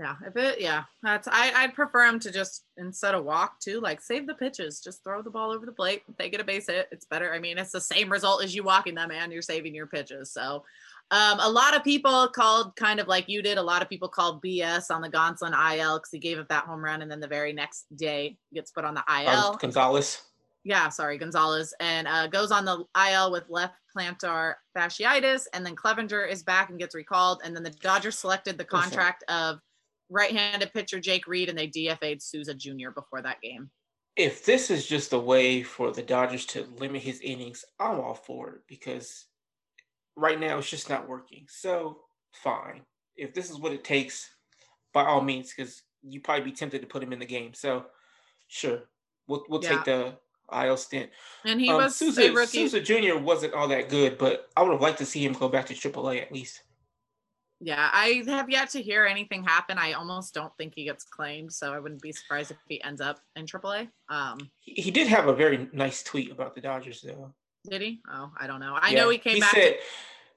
Yeah. If it, yeah, that's, I, I'd prefer him to just, instead of walk too, like save the pitches, just throw the ball over the plate. If they get a base hit, it's better. I mean, it's the same result as you walking them and you're saving your pitches. So, um, a lot of people called kind of like you did. A lot of people called BS on the Gonsolin IL because he gave up that home run, and then the very next day gets put on the IL. Um, Gonzalez. Yeah, sorry, Gonzalez, and uh, goes on the IL with left plantar fasciitis, and then Cleavinger is back and gets recalled, and then the Dodgers selected the contract of right-handed pitcher Jake Reed, and they DFA'd Souza Jr. before that game. If this is just a way for the Dodgers to limit his innings, I'm all for it because right now it's just not working. So fine. If this is what it takes, by all means, because you probably be tempted to put him in the game. So sure, we'll we'll yeah. take the IL stint. And he um, was Souza, rookie. Souza Jr. wasn't all that good, but I would have liked to see him go back to AAA at least. Yeah, I have yet to hear anything happen. I almost don't think he gets claimed, so I wouldn't be surprised if he ends up in AAA. Um, he, he did have a very nice tweet about the Dodgers, though. Did he? Oh, I don't know. I yeah, know he came he back. Said, to-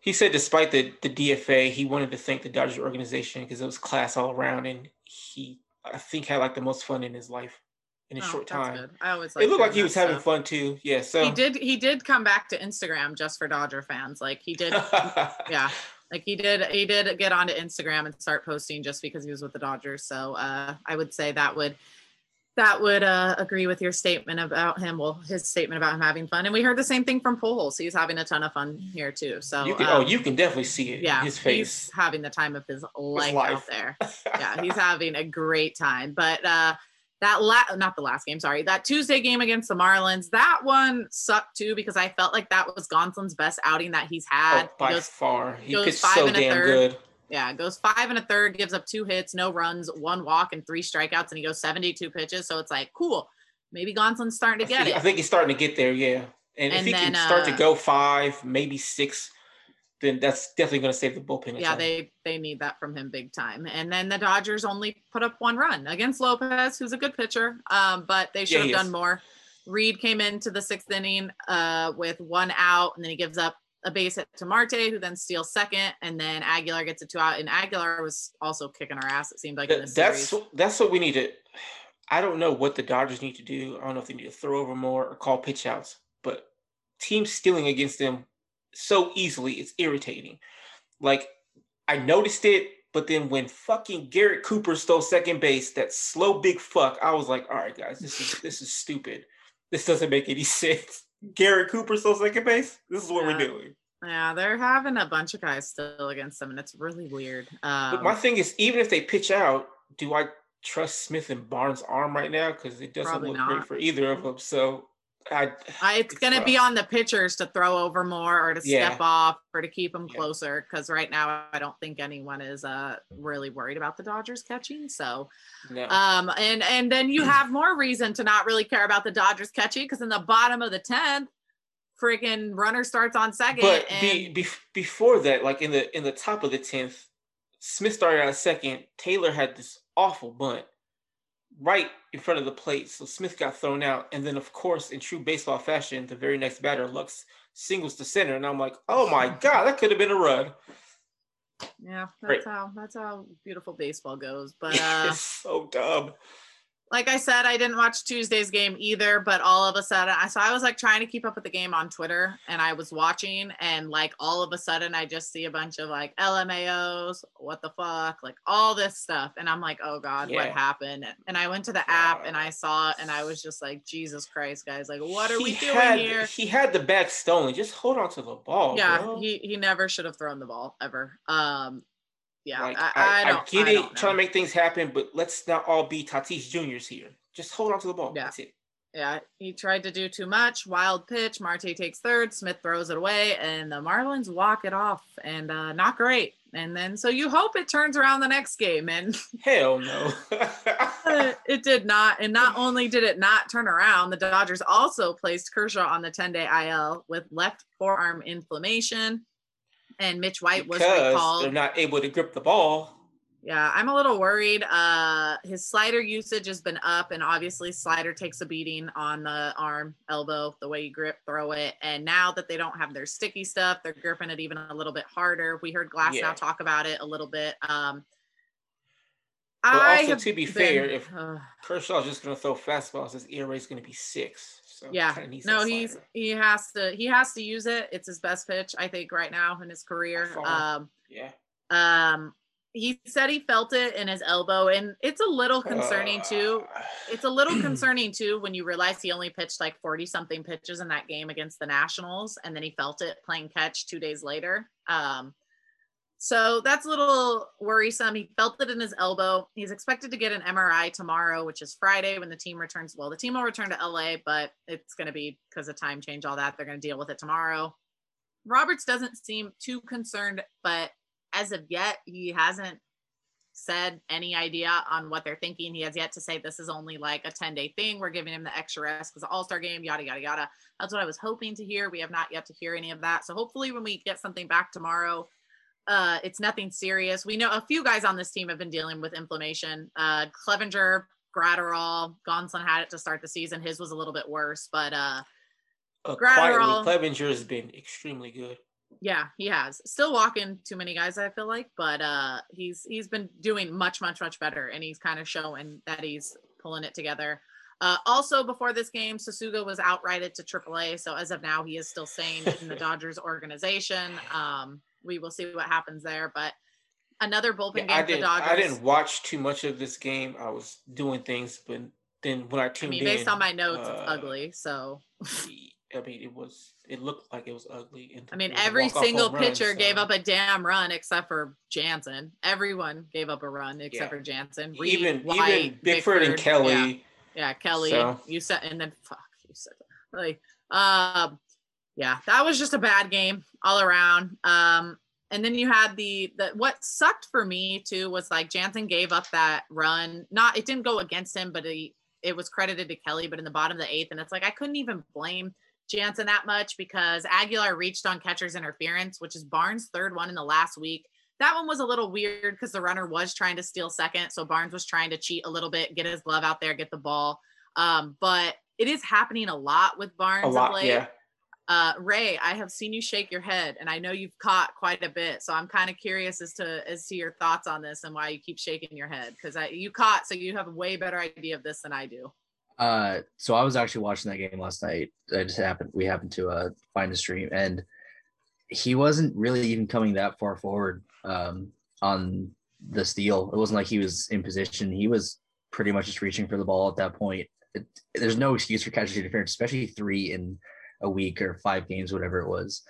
he said despite the, the DFA, he wanted to thank the Dodgers organization because it was class all around, and he I think had like the most fun in his life in a oh, short time. Good. I always it looked like he was stuff. having fun too. Yeah, so he did. He did come back to Instagram just for Dodger fans. Like he did. [LAUGHS] yeah, like he did. He did get onto Instagram and start posting just because he was with the Dodgers. So uh, I would say that would that would uh, agree with your statement about him. Well, his statement about him having fun, and we heard the same thing from Pujols. He's having a ton of fun here too. So you can, oh, um, oh, you can definitely see it. Yeah, his face. He's having the time of his life, his life. out there. [LAUGHS] yeah, he's having a great time. But uh, that la- not the last game, sorry, that Tuesday game against the Marlins, that one sucked too because I felt like that was Gonsolin's best outing that he's had. Oh, by he goes, far, he pitched so damn good. Yeah, goes five and a third, gives up two hits, no runs, one walk, and three strikeouts, and he goes 72 pitches. So it's like, cool. Maybe Gonsolin's starting to get I think, it. I think he's starting to get there, yeah. And, and if he then, can start uh, to go five, maybe six, then that's definitely going to save the bullpen. Yeah, they they need that from him big time. And then the Dodgers only put up one run against Lopez, who's a good pitcher, um, but they should yeah, have done is. more. Reed came into the sixth inning uh, with one out, and then he gives up a base hit to Marte, who then steals second, and then Aguilar gets a two out. And Aguilar was also kicking our ass. It seemed like that, that's series. that's what we need to. I don't know what the Dodgers need to do. I don't know if they need to throw over more or call pitch outs, but teams stealing against them so easily, it's irritating. Like I noticed it But then when fucking Garrett Cooper stole second base, that slow big fuck, I was like, all right, guys, this is this is stupid. This doesn't make any [LAUGHS] sense. Garrett Cooper still second base. This is what Yeah. we're doing. Yeah, they're having a bunch of guys still against them, and it's really weird. Um, But my thing is, even if they pitch out, do I trust Smith and Barnes' arm right now? Because it doesn't look not. great for either of them. So I, I, it's going to be on the pitchers to throw over more or to Yeah. step off or to keep them Yeah. closer. Because right now, I don't think anyone is uh, really worried about the Dodgers catching. So, no. um, and and then you have more reason to not really care about the Dodgers catching because in the bottom of the tenth, freaking runner starts on second. but and be, be, before that, like in the in the top of the tenth, Smith started out second. Taylor had this awful bunt right in front of the plate, so Smith got thrown out. And then, of course, in true baseball fashion, the very next batter, Lux singles to center, and I'm like, oh my [LAUGHS] god, that could have been a run. yeah, Great. that's how that's how beautiful baseball goes. [LAUGHS] But uh, so dumb. Like I said, I didn't watch Tuesday's game either, but all of a sudden, I so I was like trying to keep up with the game on Twitter, and I was watching, and like all of a sudden, I just see a bunch of like LMAOs, what the fuck, like all this stuff, and I'm like, oh god, what happened? And I went to the app and I saw it, and I was just like, Jesus Christ, guys, like what are we He doing had- here? He had the bat stolen. Just hold on to the ball. yeah, bro. he he never should have thrown the ball ever. Um, yeah, Like, I, I, I, I, don't get it, trying to make things happen, but let's not all be Tatis Juniors here. Just hold on to the ball. Yeah. That's it. Yeah, he tried to do too much. Wild pitch. Marte takes third. Smith throws it away, and the Marlins walk it off, and uh, not great. And then, so you hope it turns around the next game, and [LAUGHS] Hell no. it did not. And not only did it not turn around, the Dodgers also placed Kershaw on the 10-day IL with left forearm inflammation, and Mitch White was because recalled. they're not able to grip the ball. Yeah, I'm a little worried. Uh his slider usage has been up and obviously slider takes a beating on the arm, elbow, the way you grip, throw it. And now that they don't have their sticky stuff, they're gripping it even a little bit harder. We heard Glass Yeah. now talk about it a little bit. Um But I also, to be been- fair, if uh, [SIGHS] Kershaw's just going to throw fastballs, his ERA is going to be six. So yeah, no, he's he has to he has to use it. It's his best pitch, I think, right now in his career. Um yeah. um he said he felt it in his elbow and it's a little concerning too Uh, it's a little concerning too when you realize he only pitched like 40 something pitches in that game against the nationals and then he felt it playing catch two days later um so that's a little worrisome he felt it in his elbow he's expected to get an mri tomorrow which is friday when the team returns well the team will return to la but it's going to be because of time change all that they're going to deal with it tomorrow roberts doesn't seem too concerned but as of yet he hasn't said any idea on what they're thinking. He has yet to say this is only like a 10 day thing. We're giving him the extra rest because the All Star game, yada, yada, yada. That's what I was hoping to hear. We have not yet to hear any of that. So hopefully, when we get something back tomorrow, uh, it's nothing serious. We know a few guys on this team have been dealing with inflammation. Uh, Cleavinger, Graterol, Gonsolin had it to start the season. His was a little bit worse, but uh, Uh, Graterol- Cleavinger has been extremely good. yeah, he has. Still walking too many guys, I feel like, but uh he's he's been doing much, much, much better and he's kind of showing that he's pulling it together. Uh also before this game, Sasuga was outrighted to AAA. So as of now, he is still staying in the [LAUGHS] Dodgers organization. Um, we will see what happens there. But another bullpen Yeah, I game for the. Dodgers. I didn't watch too much of this game. I was doing things, but then when I I tuned mean, in, based on my notes, uh, it's ugly. So I mean, it was. It looked like it was ugly. and I mean, it was a every single home run, pitcher gave up a damn run except for Jansen. Everyone gave up a run except Yeah. for Jansen. Reed, even White, even Bickford and. Kelly. Yeah, Kelly. So- You said, and then fuck, you said like, um, yeah, that was just a bad game all around. Um, and then you had the the what sucked for me too was like Jansen gave up that run. Not it didn't go against him, but he it was credited to Kelly. But in the bottom of the eighth, and it's like I couldn't even blame Jansen that much because Aguilar reached on catcher's interference, which is Barnes' third one in the last week. That one was a little weird because the runner was trying to steal second. So Barnes was trying to cheat a little bit, get his glove out there, get the ball. Um, but it is happening a lot with Barnes A lot, yeah. Uh, Ray, I have seen you shake your head, and I know you've caught quite a bit. So I'm kind of curious as to as to your thoughts on this and why you keep shaking your head because I you caught, so you have a way better idea of this than I do. Uh, so I was actually watching that game last night. I just happened we happened to uh find a stream, and he wasn't really even coming that far forward um on the steal. It wasn't like he was in position. He was pretty much just reaching for the ball at that point. It, there's no excuse for catching interference, especially three in a week or five games, whatever it was.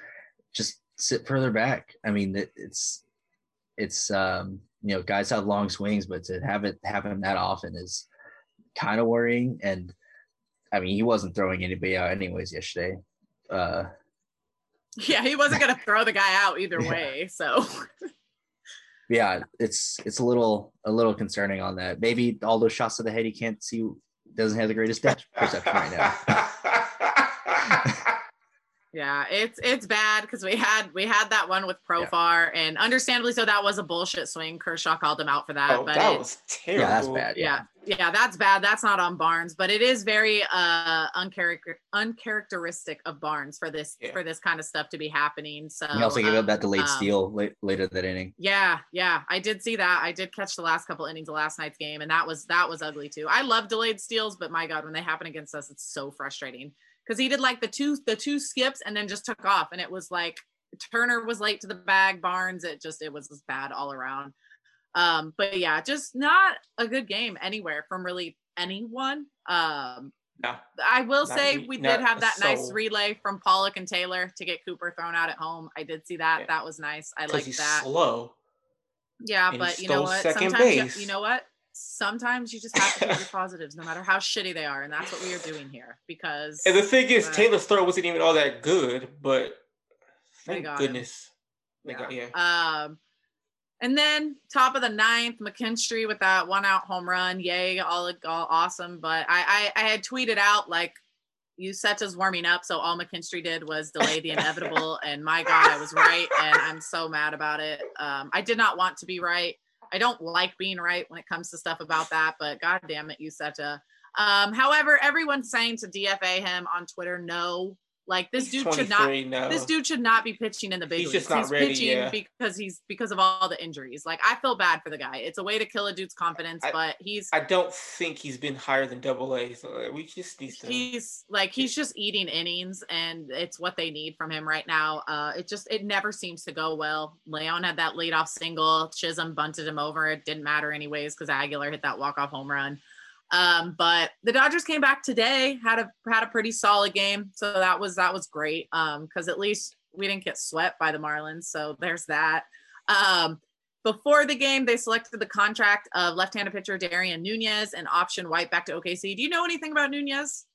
Just sit further back. I mean, it, it's it's um, you know guys have long swings, but to have it happen that often is kind of worrying. And I mean, he wasn't throwing anybody out anyways yesterday. Uh, [LAUGHS] yeah, he wasn't going to throw the guy out either [LAUGHS] way. So [LAUGHS] yeah, it's it's a little a little concerning on that. Maybe all those shots to the head he can't see doesn't have the greatest depth perception right now. Yeah, it's it's bad because we had we had that one with Profar, yeah. and understandably so, that was a bullshit swing. Kershaw called him out for that. Oh, but that it, was terrible. Yeah, that's bad. Yeah. yeah. yeah, that's bad. That's not on Barnes, but it is very uh uncharacter uncharacteristic of Barnes for this yeah. for this kind of stuff to be happening. So he also gave um, up that delayed um, steal late, later that inning. Yeah, yeah, I did see that. I did catch the last couple innings of last night's game, and that was that was ugly too. I love delayed steals, but my God, when they happen against us, it's so frustrating because he did like the two the two skips and then just took off and it was like Turner was late to the bag Barnes it just it was just bad all around um but yeah just not a good game anywhere from really anyone um no, I will say we did have that nice relay from Pollock and Taylor to get Cooper thrown out at home. I did see that. Yeah. That was nice. I like that. Slow. Yeah, but you know what? Sometimes you, you, know what? Sometimes you just have to take the positives no matter how shitty they are and that's what we are doing here because and the thing is uh, taylor's throw wasn't even all that good but thank goodness yeah. Got, yeah. um and then top of the ninth mckinstry with that one out home run yay all, all awesome but I, I i had tweeted out like Uceta's warming up, so all McKinstry did was delay the inevitable. and my God, I was right, and I'm so mad about it. Um, I did not want to be right. I don't like being right when it comes to stuff about that, but god damn it, Uceta. Um, however, everyone's saying to DFA him on Twitter, no, like this he's dude should not. No. This dude should not be pitching in the big he's leagues. Just not he's ready, pitching yeah. because he's because of all the injuries. Like I feel bad for the guy. It's a way to kill a dude's confidence, I, but he's. I don't think he's been higher than Double A. So we just need to. He's like he's just eating innings, and it's what they need from him right now. Uh, it just it never seems to go well. Leon had that leadoff single. Chisholm bunted him over. It didn't matter anyways because Aguilar hit that walk off home run. Um, but the Dodgers came back today, had a had a pretty solid game, so that was that was great. Um, because at least we didn't get swept by the Marlins, so there's that. Um, before the game, they selected the contract of left-handed pitcher Darien Nunez and option White back to OKC. Do you know anything about Nunez?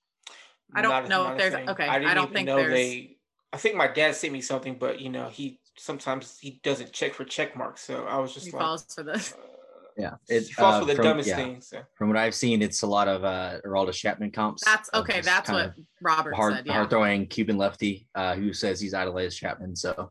I don't not, know not if there's okay. I, I don't think there's. They, I think my dad sent me something, but you know he sometimes he doesn't check for check marks, so I was just he like, falls for this. Uh, yeah, it's falls uh, for the from, dumbest yeah, things. So. From what I've seen, it's a lot of uh Aroldis Chapman comps. That's okay. That's what Robert hard, said. Yeah. Hard throwing Cuban lefty uh, who says he's idolized Chapman. So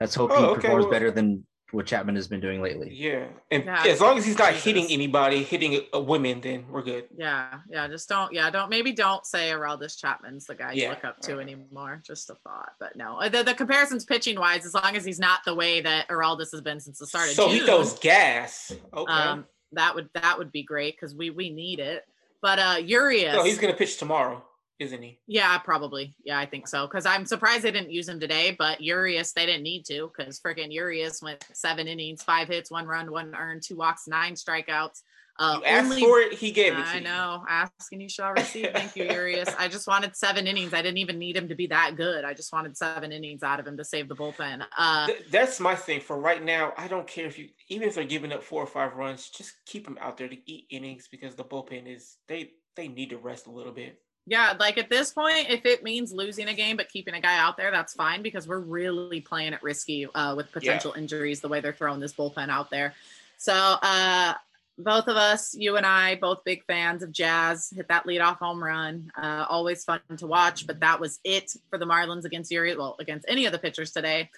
let's hope oh, he okay, performs well, better than what Chapman has been doing lately. Yeah, and yeah, as long as he's not Jesus. hitting anybody, hitting a, women, then we're good. Yeah, yeah. Just don't. Yeah, don't. Maybe don't say Aroldis Chapman's the guy you look up to anymore. Just a thought, but no. Uh, the, the comparisons pitching wise, as long as he's not the way that Aroldis has been since the start of so June. he throws gas. Okay. Um, that would that would be great because we we need it. But uh Urias. No, he's gonna pitch tomorrow, isn't he? Yeah, probably. Yeah, I think so. Because I'm surprised they didn't use him today. But Urias, they didn't need to because freaking Urias went seven innings, five hits, one run, one earned, two walks, nine strikeouts. Uh, you asked only, for it, he gave it I know. Asking you shall receive. Thank you, Urias. I just wanted seven innings. I didn't even need him to be that good. I just wanted seven innings out of him to save the bullpen. Uh, Th- that's my thing for right now. I don't care if you, even if they're giving up four or five runs, just keep them out there to eat innings because the bullpen is they they need to rest a little bit. Yeah, like at this point, if it means losing a game but keeping a guy out there, that's fine because we're really playing it risky uh, with potential yeah. injuries the way they're throwing this bullpen out there. So uh, both of us, you and I, both big fans of Jazz, hit that leadoff home run. Uh, always fun to watch, but that was it for the Marlins against Uri, well, against any of the pitchers today.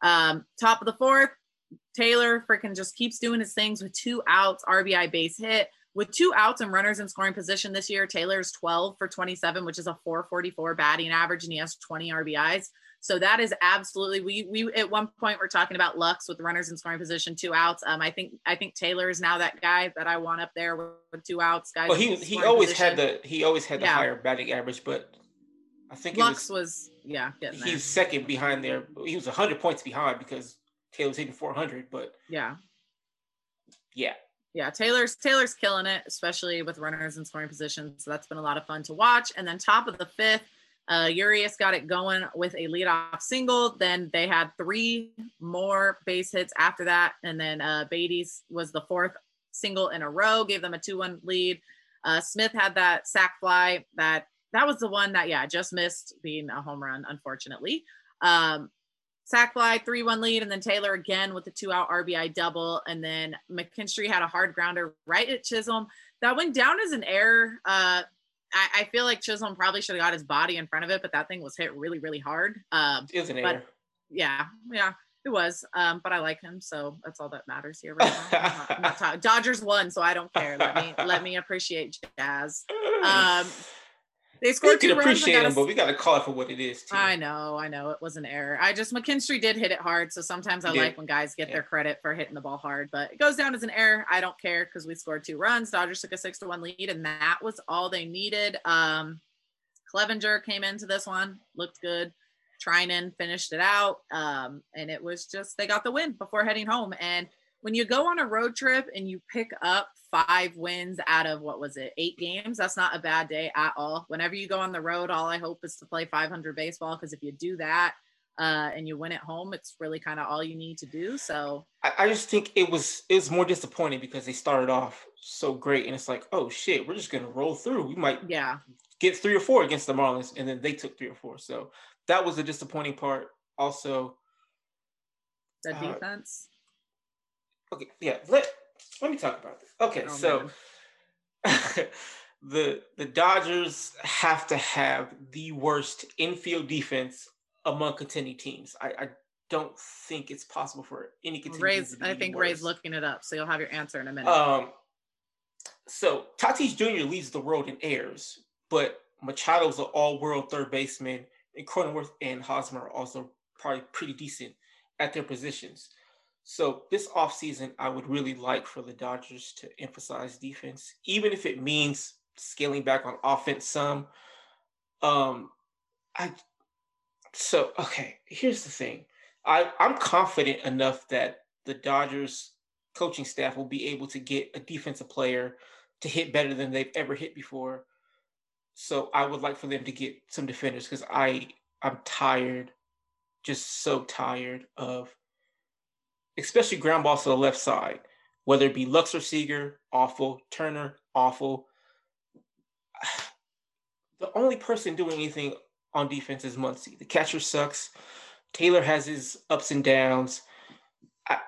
Um, top of the fourth, Taylor freaking just keeps doing his things with two outs, RBI base hit. With two outs and runners in scoring position this year, Taylor's 12 for 27, which is a 444 batting average, and he has 20 RBIs. So that is absolutely we we at one point we're talking about Lux with runners in scoring position, two outs. Um, I think I think Taylor is now that guy that I want up there with, with two outs. Guys, well, he he always position. had the he always had the yeah. higher batting average, but I think Lux was, was, yeah he's second behind there. He was hundred points behind because Taylor's hitting four hundred, but yeah. Yeah. Yeah, Taylor's Taylor's killing it, especially with runners in scoring positions. So that's been a lot of fun to watch. And then top of the fifth, uh, Urias got it going with a leadoff single. Then they had three more base hits after that, and then uh, Beaty's was the fourth single in a row, gave them a two-one lead. Uh, Smith had that sac fly that that was the one that yeah just missed being a home run, unfortunately. Um, sac fly, 3 1 lead. And then Taylor again with the two out RBI double. And then McKinstry had a hard grounder right at Chisholm. That went down as an error. Uh, I, I feel like Chisholm probably should have got his body in front of it, but that thing was hit really, really hard. Um, it was an error. Yeah, yeah, it was. Um, but I like him, so that's all that matters here right now. I'm not, I'm not [LAUGHS] Dodgers won, so I don't care. Let me let me appreciate Jazz. [LAUGHS] Um, they we scored can two runs. appreciate him, a- but we got to call it for what it is. Too. I know, I know, it was an error. I just McKinstry did hit it hard, so sometimes I did. like when guys get Yeah. their credit for hitting the ball hard. But it goes down as an error. I don't care because we scored two runs. Dodgers took a six to one lead, and that was all they needed. Um, Cleavinger came into this one, looked good. Treinen finished it out, um, and it was just they got the win before heading home. And when you go on a road trip and you pick up five wins out of what was it, eight games, that's not a bad day at all. Whenever you go on the road, all I hope is to play 500 baseball because if you do that uh, and you win at home, it's really kind of all you need to do. So I, I just think it was it was more disappointing because they started off so great, and it's like, oh shit, we're just gonna roll through. We might yeah, get three or four against the Marlins, and then they took three or four. So that was the disappointing part. Also, the Uh, defense. Okay, yeah. Let let me talk about this. Okay, Oh, so [LAUGHS] the the Dodgers have to have the worst infield defense among contending teams. I, I don't think it's possible for any contending Ray's, to be I think worse. Ray's looking it up, so you'll have your answer in a minute. Um, so Tatis Jr. leads the world in errors, but Machado's an all-world third baseman, and Cronenworth and Hosmer are also probably pretty decent at their positions. So this offseason, I would really like for the Dodgers to emphasize defense, even if it means scaling back on offense some. Um, I so okay. Here's the thing. I I'm confident enough that the Dodgers coaching staff will be able to get a defensive player to hit better than they've ever hit before. So I would like for them to get some defenders because I I'm tired, just so tired of, especially ground balls to the left side, whether it be Lux or Seager, awful. Turner, awful. [SIGHS] The only person doing anything on defense is Muncy. The catcher sucks. Taylor has his ups and downs. I,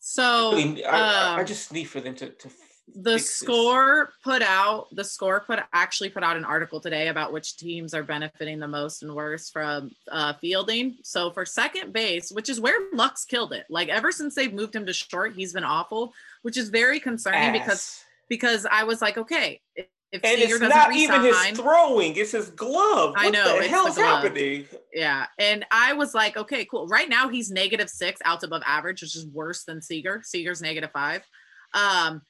so really, I, I um, just need for them to, to the fix this. score put out the score put actually put out an article today about which teams are benefiting the most and worst from uh, fielding so for second base which is where lux killed it like ever since they've moved him to short he's been awful which is very concerning because Ass. because i was like okay if and Seager it's not even his throwing; it's his glove. I know, the the hell's glove. happening? Yeah. And I was like, okay, cool. Right now he's negative six outs above average, which is worse than Seager. Seager's negative five. Um,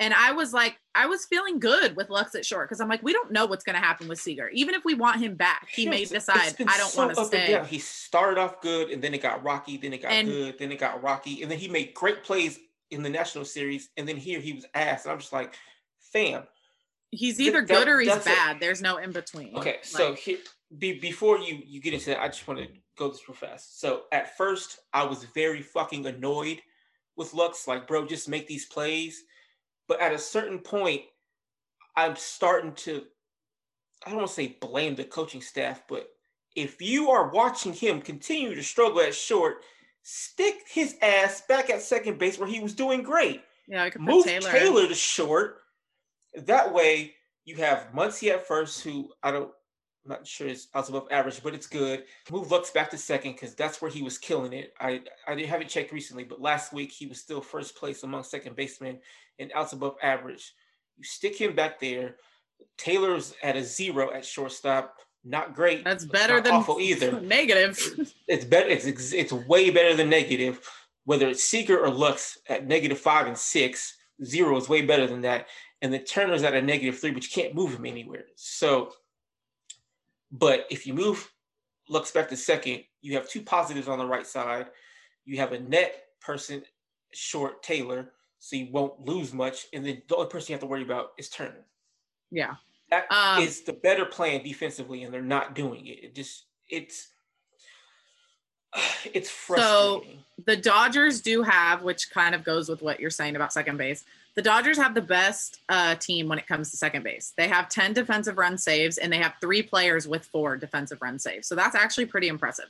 and I was like, I was feeling good with Lux at short because I'm like, we don't know what's going to happen with Seager. Even if we want him back, he may decide I don't so want to stay. down. He started off good, and then it got rocky. Then it got And- good. Then it got rocky, and then he made great plays in the national series. And then here he was ass. And I'm just like, fam. He's Th- either that- good or he's bad. There's no in between. Okay, so here, be, before you you get into that, I just want to go this real fast. So at first, I was very fucking annoyed with Lux, like, bro, just make these plays. But at a certain point, I'm starting to, I don't want to say blame the coaching staff, but if you are watching him continue to struggle at short, stick his ass back at second base where he was doing great yeah, I could move Taylor. Taylor. to short. That way, you have Muncy at first, who I don't, not sure it's outs above average, but it's good. Move Lux back to second because that's where he was killing it. I I didn't haven't checked recently, but last week he was still first place among second basemen and outs above average. You stick him back there. Taylor's at a zero at shortstop. Not great. That's better than awful either [LAUGHS] negative. it's better. It's it's way better than negative. Whether it's Seager or Lux at negative five and six, zero is way better than that. And the Turner's at a negative three, but you can't move him anywhere. So, but if you move Lux back to second, you have two positives on the right side. You have a net person short Taylor, so you won't lose much. And then the only person you have to worry about is Turner. Yeah. That Um, is the better plan defensively, and they're not doing it. It just it's [SIGHS] it's frustrating. So the Dodgers do have, which kind of goes with what you're saying about second base. The Dodgers have the best uh, team when it comes to second base. They have 10 defensive run saves and they have three players with four defensive run saves. So that's actually pretty impressive.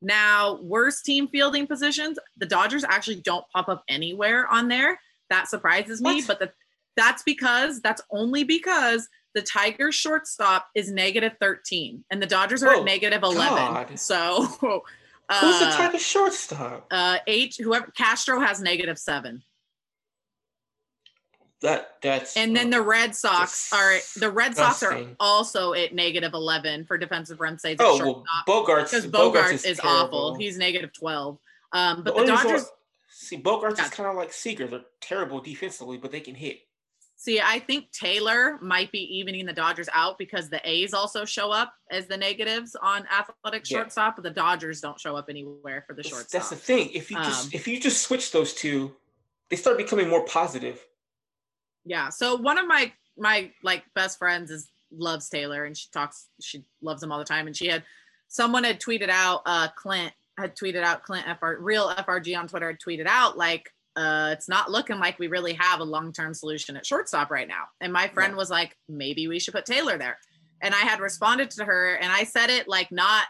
Now, worst team fielding positions, the Dodgers actually don't pop up anywhere on there. That surprises me, What? but the, that's because that's only because the Tigers shortstop is negative 13 and the Dodgers are Oh, at negative 11. God. So Who's the uh, Tiger shortstop? uh H whoever Castro has negative seven. That that's And then the Red Sox are the Red Sox are Disgusting. also at negative eleven for defensive run saves. at oh well, shortstop, Bogaerts because Bogaerts, is, terrible. awful. He's negative twelve. Um, but the, only reason why- Dodgers see Bogaerts Yeah. is kind of like Seager. They're terrible defensively, but they can hit. see, I think Taylor might be evening the Dodgers out because the A's also show up as the negatives on athletic Yeah. shortstop, but the Dodgers don't show up anywhere for the That's, shortstop. that's the thing. If you just Um, if you just switch those two, they start becoming more positive. Yeah. So one of my my like best friends is loves Taylor and she talks she loves him all the time and she had someone had tweeted out uh Clint had tweeted out Clint FR real FRG on Twitter had tweeted out like uh it's not looking like we really have a long-term solution at shortstop right now. And my friend No. was like maybe we should put Taylor there. And I had responded to her and I said it like not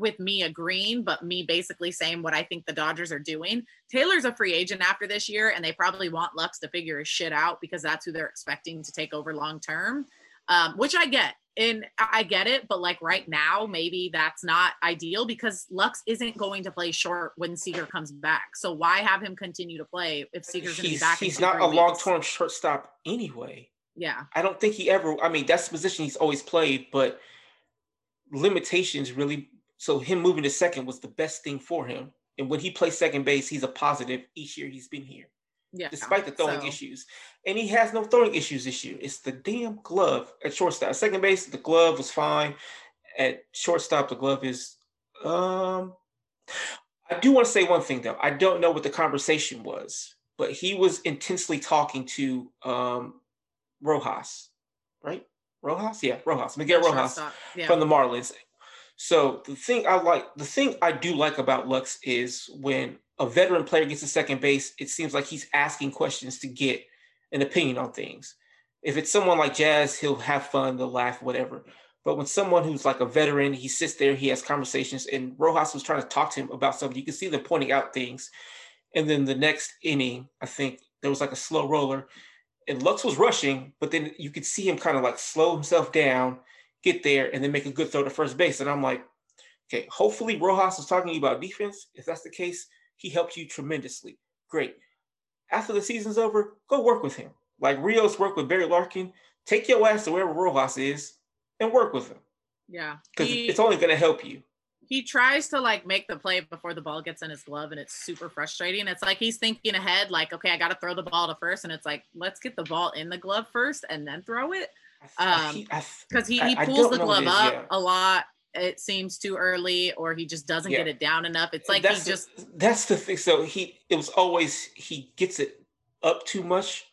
with me agreeing, but me basically saying what I think the Dodgers are doing. Taylor's a free agent after this year, and they probably want Lux to figure his shit out because that's who they're expecting to take over long term, um, which I get. And I get it, but like right now, maybe that's not ideal because Lux isn't going to play short when Seager comes back. So why have him continue to play if Seager's going to be back? he's not a long term shortstop anyway. Yeah, I don't think he ever. I mean, that's the position he's always played, but limitations really. So him moving to second was the best thing for him. And when he plays second base, he's a positive each year he's been here, yeah. despite the throwing So- issues. And he has no throwing issues this year. It's the damn glove at shortstop. Second base, the glove was fine. At shortstop, the glove is. Um, I do want to say one thing though. I don't know what the conversation was, but he was intensely talking to um, Rojas, right? Rojas, yeah, Rojas, Miguel Rojas Yeah. from the Marlins. So the thing I like, the thing I do like about Lux is when a veteran player gets to second base, it seems like he's asking questions to get an opinion on things. If it's someone like Jazz, he'll have fun, they'll laugh, whatever. But when someone who's like a veteran, he sits there, he has conversations, and Rojas was trying to talk to him about something. You can see them pointing out things. And then the next inning, I think there was like a slow roller, and Lux was rushing, but then you could see him kind of like slow himself down, get there, and then make a good throw to first base. And I'm like, okay, hopefully Rojas was talking to you about defense. If that's the case, he helped you tremendously. Great. After the season's over, go work with him. Like Rios worked with Barry Larkin. Take your ass to wherever Rojas is and work with him yeah. because it's only going to help you. he tries to like make the play before the ball gets in his glove and it's super frustrating. It's like he's thinking ahead, like, okay, I got to throw the ball to first. And it's like, let's get the ball in the glove first and then throw it. Um, Because he, he pulls the glove is, up yeah. a lot. It seems too early, or he just doesn't get it down enough. It's like that's he just, the, that's the thing. So he it was always he gets it up too much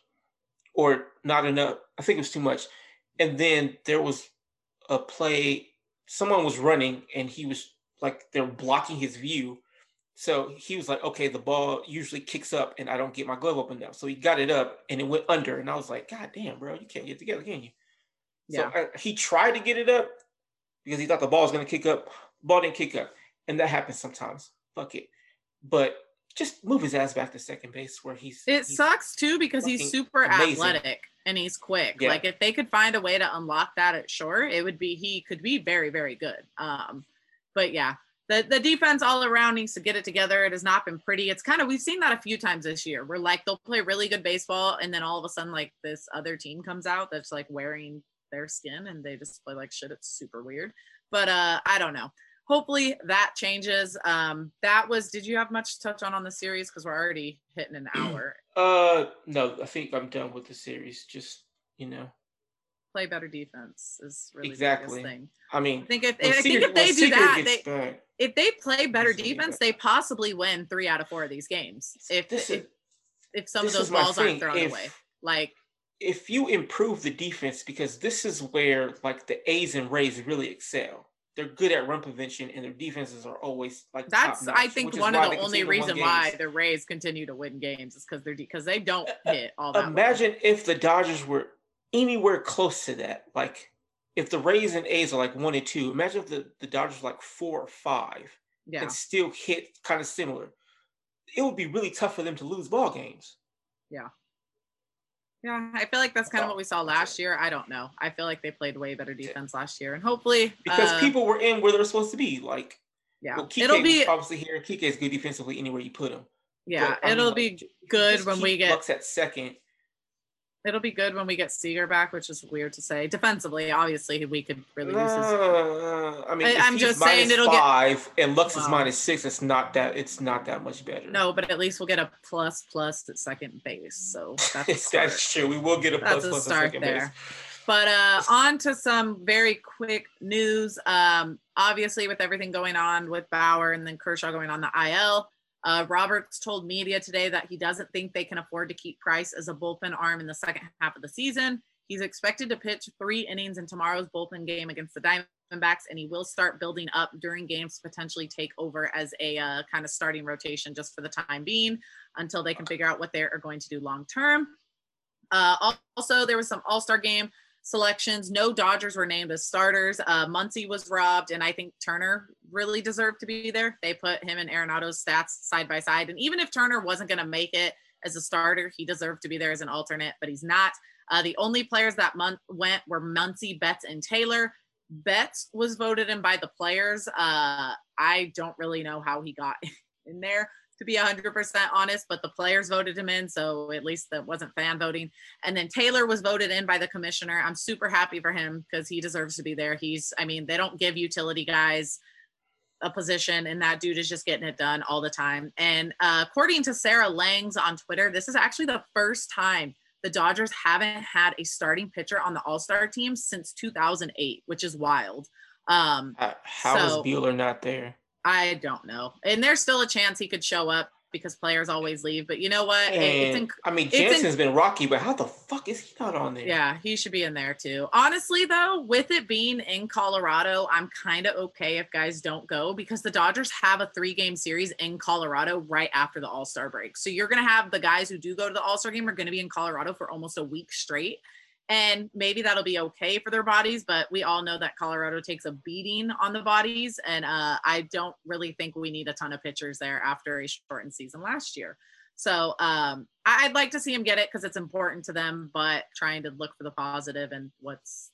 or not enough. I think it was too much. And then there was a play, someone was running and he was like they're blocking his view. So he was like, okay, the ball usually kicks up and I don't get my glove up enough. So he got it up and it went under. And I was like, God damn, bro, you can't get together, can you? Yeah. So I, he tried to get it up because he thought the ball was going to kick up. Ball didn't kick up. And that happens sometimes. Fuck it. But just move his ass back to second base where he's. it he's- sucks too because he's super amazing. athletic and he's quick. Yeah. Like if they could find a way to unlock that at short, it would be he could be very very good. Um, but yeah, the the defense all around needs to get it together. It has not been pretty. It's kind of we've seen that a few times this year. We're like they'll play really good baseball and then all of a sudden like this other team comes out that's like wearing their skin and they just play like shit. It's super weird. But uh, I don't know. Hopefully that changes. Um, that was. Did you have much to touch on on the series? Because we're already hitting an hour. Uh, no, I think I'm done with the series. Just, you know, play better defense is really Exactly. the biggest thing. I mean, I think if I think if they do that, they, back, if they play better defense, they possibly win three out of four of these games. If, this if is if some of those balls aren't thrown if, away. Like if you improve the defense, because this is where like the A's and Rays really excel. They're good at run prevention, and their defenses are always like that's. I think one of the only reason why the Rays continue to win games is because they're because they don't uh, uh, hit all that. Imagine well. if the Dodgers were anywhere close to that. Like if the Rays and A's are like one and two, imagine if the, the Dodgers were like four or five yeah. and still hit kind of similar. It would be really tough for them to lose ball games. Yeah. Yeah, I feel like that's kind of what we saw last year. I don't know. I feel like they played way better defense last year, and hopefully because uh, people were in where they were supposed to be. Like, yeah, well, Kike it'll be obviously here. Kike is good defensively anywhere you put him. Yeah, but, it'll mean, be like, good when we get Bucks at second It'll be good when we get Seager back, which is weird to say. Defensively, obviously, we could really use his. Uh, I mean, I, am just saying it'll five get and Lux well, is minus six. It's not that. It's not that much better. No, but at least we'll get a plus plus at second base. So that's [LAUGHS] that's true. We will get a plus that's plus a start at there. Base. But uh, on to some very quick news. Um, obviously, with everything going on with Bauer and then Kershaw going on the IL, uh, Roberts told media today that he doesn't think they can afford to keep Price as a bullpen arm in the second half of the season. He's expected to pitch three innings in tomorrow's bullpen game against the Diamondbacks, and he will start building up during games to potentially take over as a uh, kind of starting rotation just for the time being until they can figure out what they are going to do long term. Uh, also, there was some All Star game selections. No Dodgers were named as starters. Uh, Muncy was robbed, and I think Turner really deserved to be there. They put him and Arenado's stats side by side. And even if Turner wasn't going to make it as a starter, he deserved to be there as an alternate, but he's not. Uh, the only players that month went were Muncy, Betts, and Taylor. Betts was voted in by the players. Uh, I don't really know how he got [LAUGHS] in there to be 100% honest, but the players voted him in. So at least that wasn't fan voting. And then Taylor was voted in by the commissioner. I'm super happy for him because he deserves to be there. He's, I mean, they don't give utility guys a position and that dude is just getting it done all the time. And uh, according to Sarah Langs on Twitter, this is actually the first time the Dodgers haven't had a starting pitcher on the All Star team since 2008, which is wild. Um, uh, how so, is Buehler not there? I don't know. And there's still a chance he could show up because players always leave. But you know what? Inc- I mean, Jansen's inc- been rocky, but how the fuck is he not on there? Yeah, he should be in there too. Honestly, though, with it being in Colorado, I'm kind of okay if guys don't go because the Dodgers have a three game series in Colorado right after the All Star break. So you're going to have the guys who do go to the All Star game are going to be in Colorado for almost a week straight and maybe that'll be okay for their bodies but we all know that colorado takes a beating on the bodies and uh, i don't really think we need a ton of pitchers there after a shortened season last year so um, i'd like to see him get it because it's important to them but trying to look for the positive and what's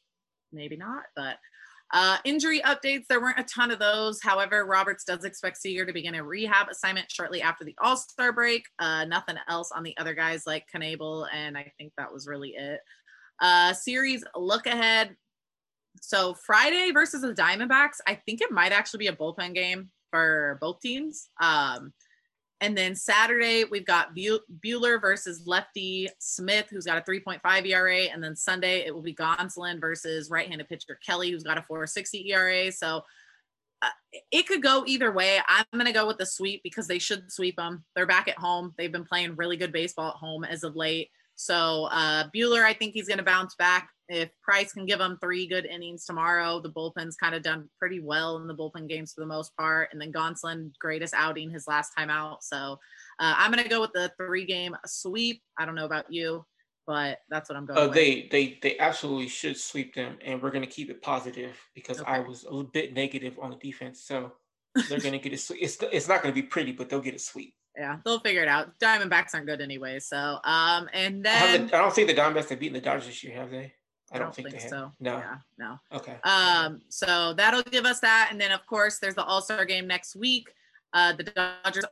maybe not but uh, injury updates, there weren't a ton of those. However, Roberts does expect Seager to begin a rehab assignment shortly after the All Star break. Uh, nothing else on the other guys like Knebel, and I think that was really it. Uh, series look ahead. So Friday versus the Diamondbacks, I think it might actually be a bullpen game for both teams. Um, and then Saturday, we've got Buehler versus lefty Smith, who's got a 3.5 ERA. And then Sunday, it will be Gonsolin versus right handed pitcher Kelly, who's got a 460 ERA. So uh, it could go either way. I'm going to go with the sweep because they should sweep them. They're back at home. They've been playing really good baseball at home as of late. So uh, Buehler, I think he's going to bounce back. If Price can give him three good innings tomorrow, the bullpen's kind of done pretty well in the bullpen games for the most part. And then Gonsolin, greatest outing his last time out. So uh, I'm going to go with the three game sweep. I don't know about you, but that's what I'm going. Uh, they they they absolutely should sweep them, and we're going to keep it positive because okay. I was a little bit negative on the defense. So they're going to get it. It's it's not going to be pretty, but they'll get a sweep yeah, they'll figure it out. Diamondbacks aren't good anyway. So, um, and then I, I don't think the Diamondbacks have beaten the Dodgers this year, have they? I don't, I don't think, think so. No. Yeah, no. Okay. Um, so that'll give us that, and then of course there's the All Star game next week. Uh, the Dodgers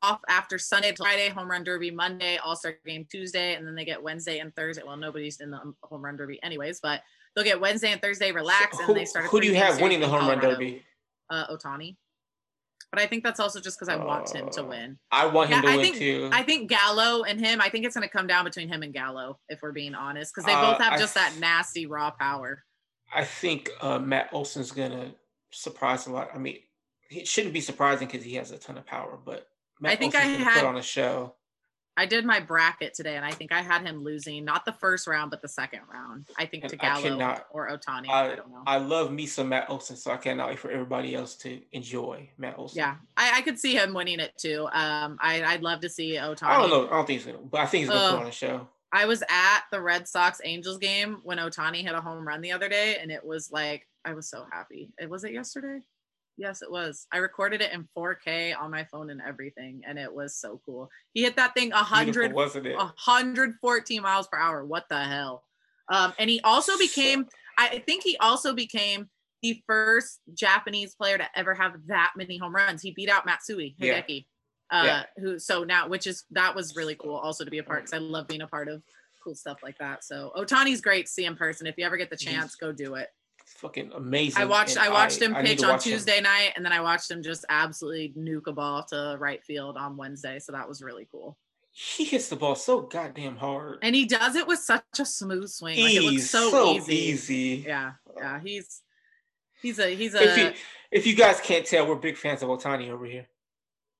off after Sunday to Friday, home run derby Monday, All Star game Tuesday, and then they get Wednesday and Thursday. Well, nobody's in the home run derby anyways, but they'll get Wednesday and Thursday relax, so who, and they start. Who do you have winning the home run derby? Uh, Ohtani but I think that's also just because I want him to uh, win. I want him yeah, to I win think, too. I think Gallo and him. I think it's going to come down between him and Gallo, if we're being honest, because they both uh, have just that nasty raw power. I think uh, Matt Olson's going to surprise a lot. I mean, it shouldn't be surprising because he has a ton of power, but Matt I think Olson's I had put on a show. I did my bracket today, and I think I had him losing not the first round, but the second round. I think And to Gallo cannot- or Ohtani. I, I don't know. I love me some Matt Olson, so I cannot wait for everybody else to enjoy Matt Olson. yeah, I, I could see him winning it too. Um, I, I'd love to see Ohtani. I don't know. I don't think he's gonna, but I think he's gonna Uh, put on a show. I was at the Red Sox Angels game when Ohtani hit a home run the other day, and it was like I was so happy. It was it yesterday? Yes, it was. I recorded it in 4K on my phone and everything, and it was so cool. He hit that thing a hundred, wasn't it? a hundred fourteen miles per hour. What the hell? Um, and he also became. I think he also became the first Japanese player to ever have that many home runs. He beat out Matsui Yeah. Hideki, uh, Yeah. who so now, which is that was really cool also to be a part because I love being a part of cool stuff like that. So Ohtani's great to see in person. If you ever get the chance, go do it. Fucking amazing. I watched and I watched him I need pitch on watch him. Tuesday night, and then I watched him just absolutely nuke a ball to right field on Wednesday. So that was really cool. He hits the ball so goddamn hard. And he does it with such a smooth swing. Like it looks Ease, so, easy. easy. Yeah, yeah. He's he's a he's If you a if you guys can't tell, we're big fans of Ohtani over here.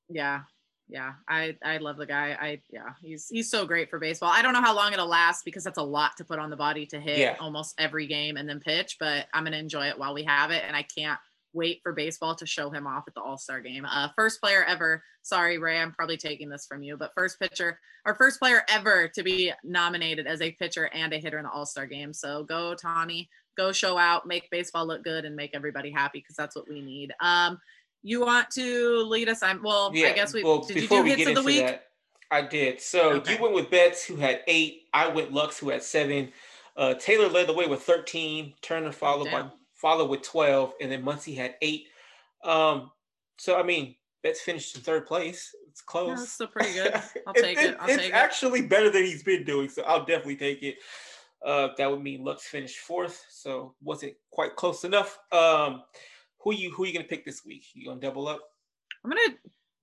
yeah yeah i i love the guy. I yeah he's he's so great for baseball. I don't know how long it'll last because that's a lot to put on the body to hit Yeah. almost every game and then pitch but i'm gonna enjoy it while we have it and i can't wait for baseball to show him off at the all-star game. Uh first player ever sorry ray i'm probably taking this from you but first pitcher or first player ever to be nominated as a pitcher and a hitter in the all-star game. So go tawny go show out make baseball look good and make everybody happy because that's what we need. Um you want to lead us? I'm well. I guess we well, did you before do we hits get of the week? that, I did. So Okay. you went with Betts, who had eight. I went Lux, who had seven. Uh, Taylor led the way with thirteen. Turner followed by followed with twelve, and then Muncy had eight. Um, so I mean, Betts finished in third place. It's close. Yeah, that's still pretty good. [LAUGHS] I'll It- take it. I'll it's take it. actually better than he's been doing, so I'll definitely take it. Uh, that would mean Lux finished fourth, so wasn't quite close enough. Um, who you who are you gonna pick this week? You gonna double up? I'm gonna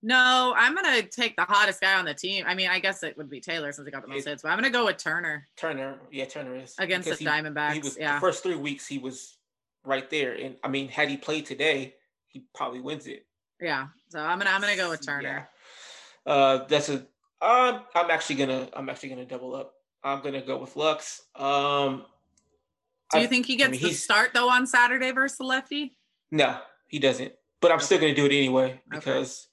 no. I'm gonna take the hottest guy on the team. I mean, I guess it would be Taylor since he got the most It- hits, but I'm gonna go with Turner Turner, yeah, Turner is against the he- Diamondbacks. He was yeah, the first three weeks he was right there, and I mean, had he played today, he probably wins it. yeah. So I'm gonna I'm gonna go with Turner. Yeah. Uh, that's a. Um, I'm actually gonna. I'm actually gonna double up. I'm gonna go with Lux. Um, Do you I- think he gets mean, the start though on Saturday versus the lefty? No, he doesn't. But I'm still gonna do it anyway Okay. because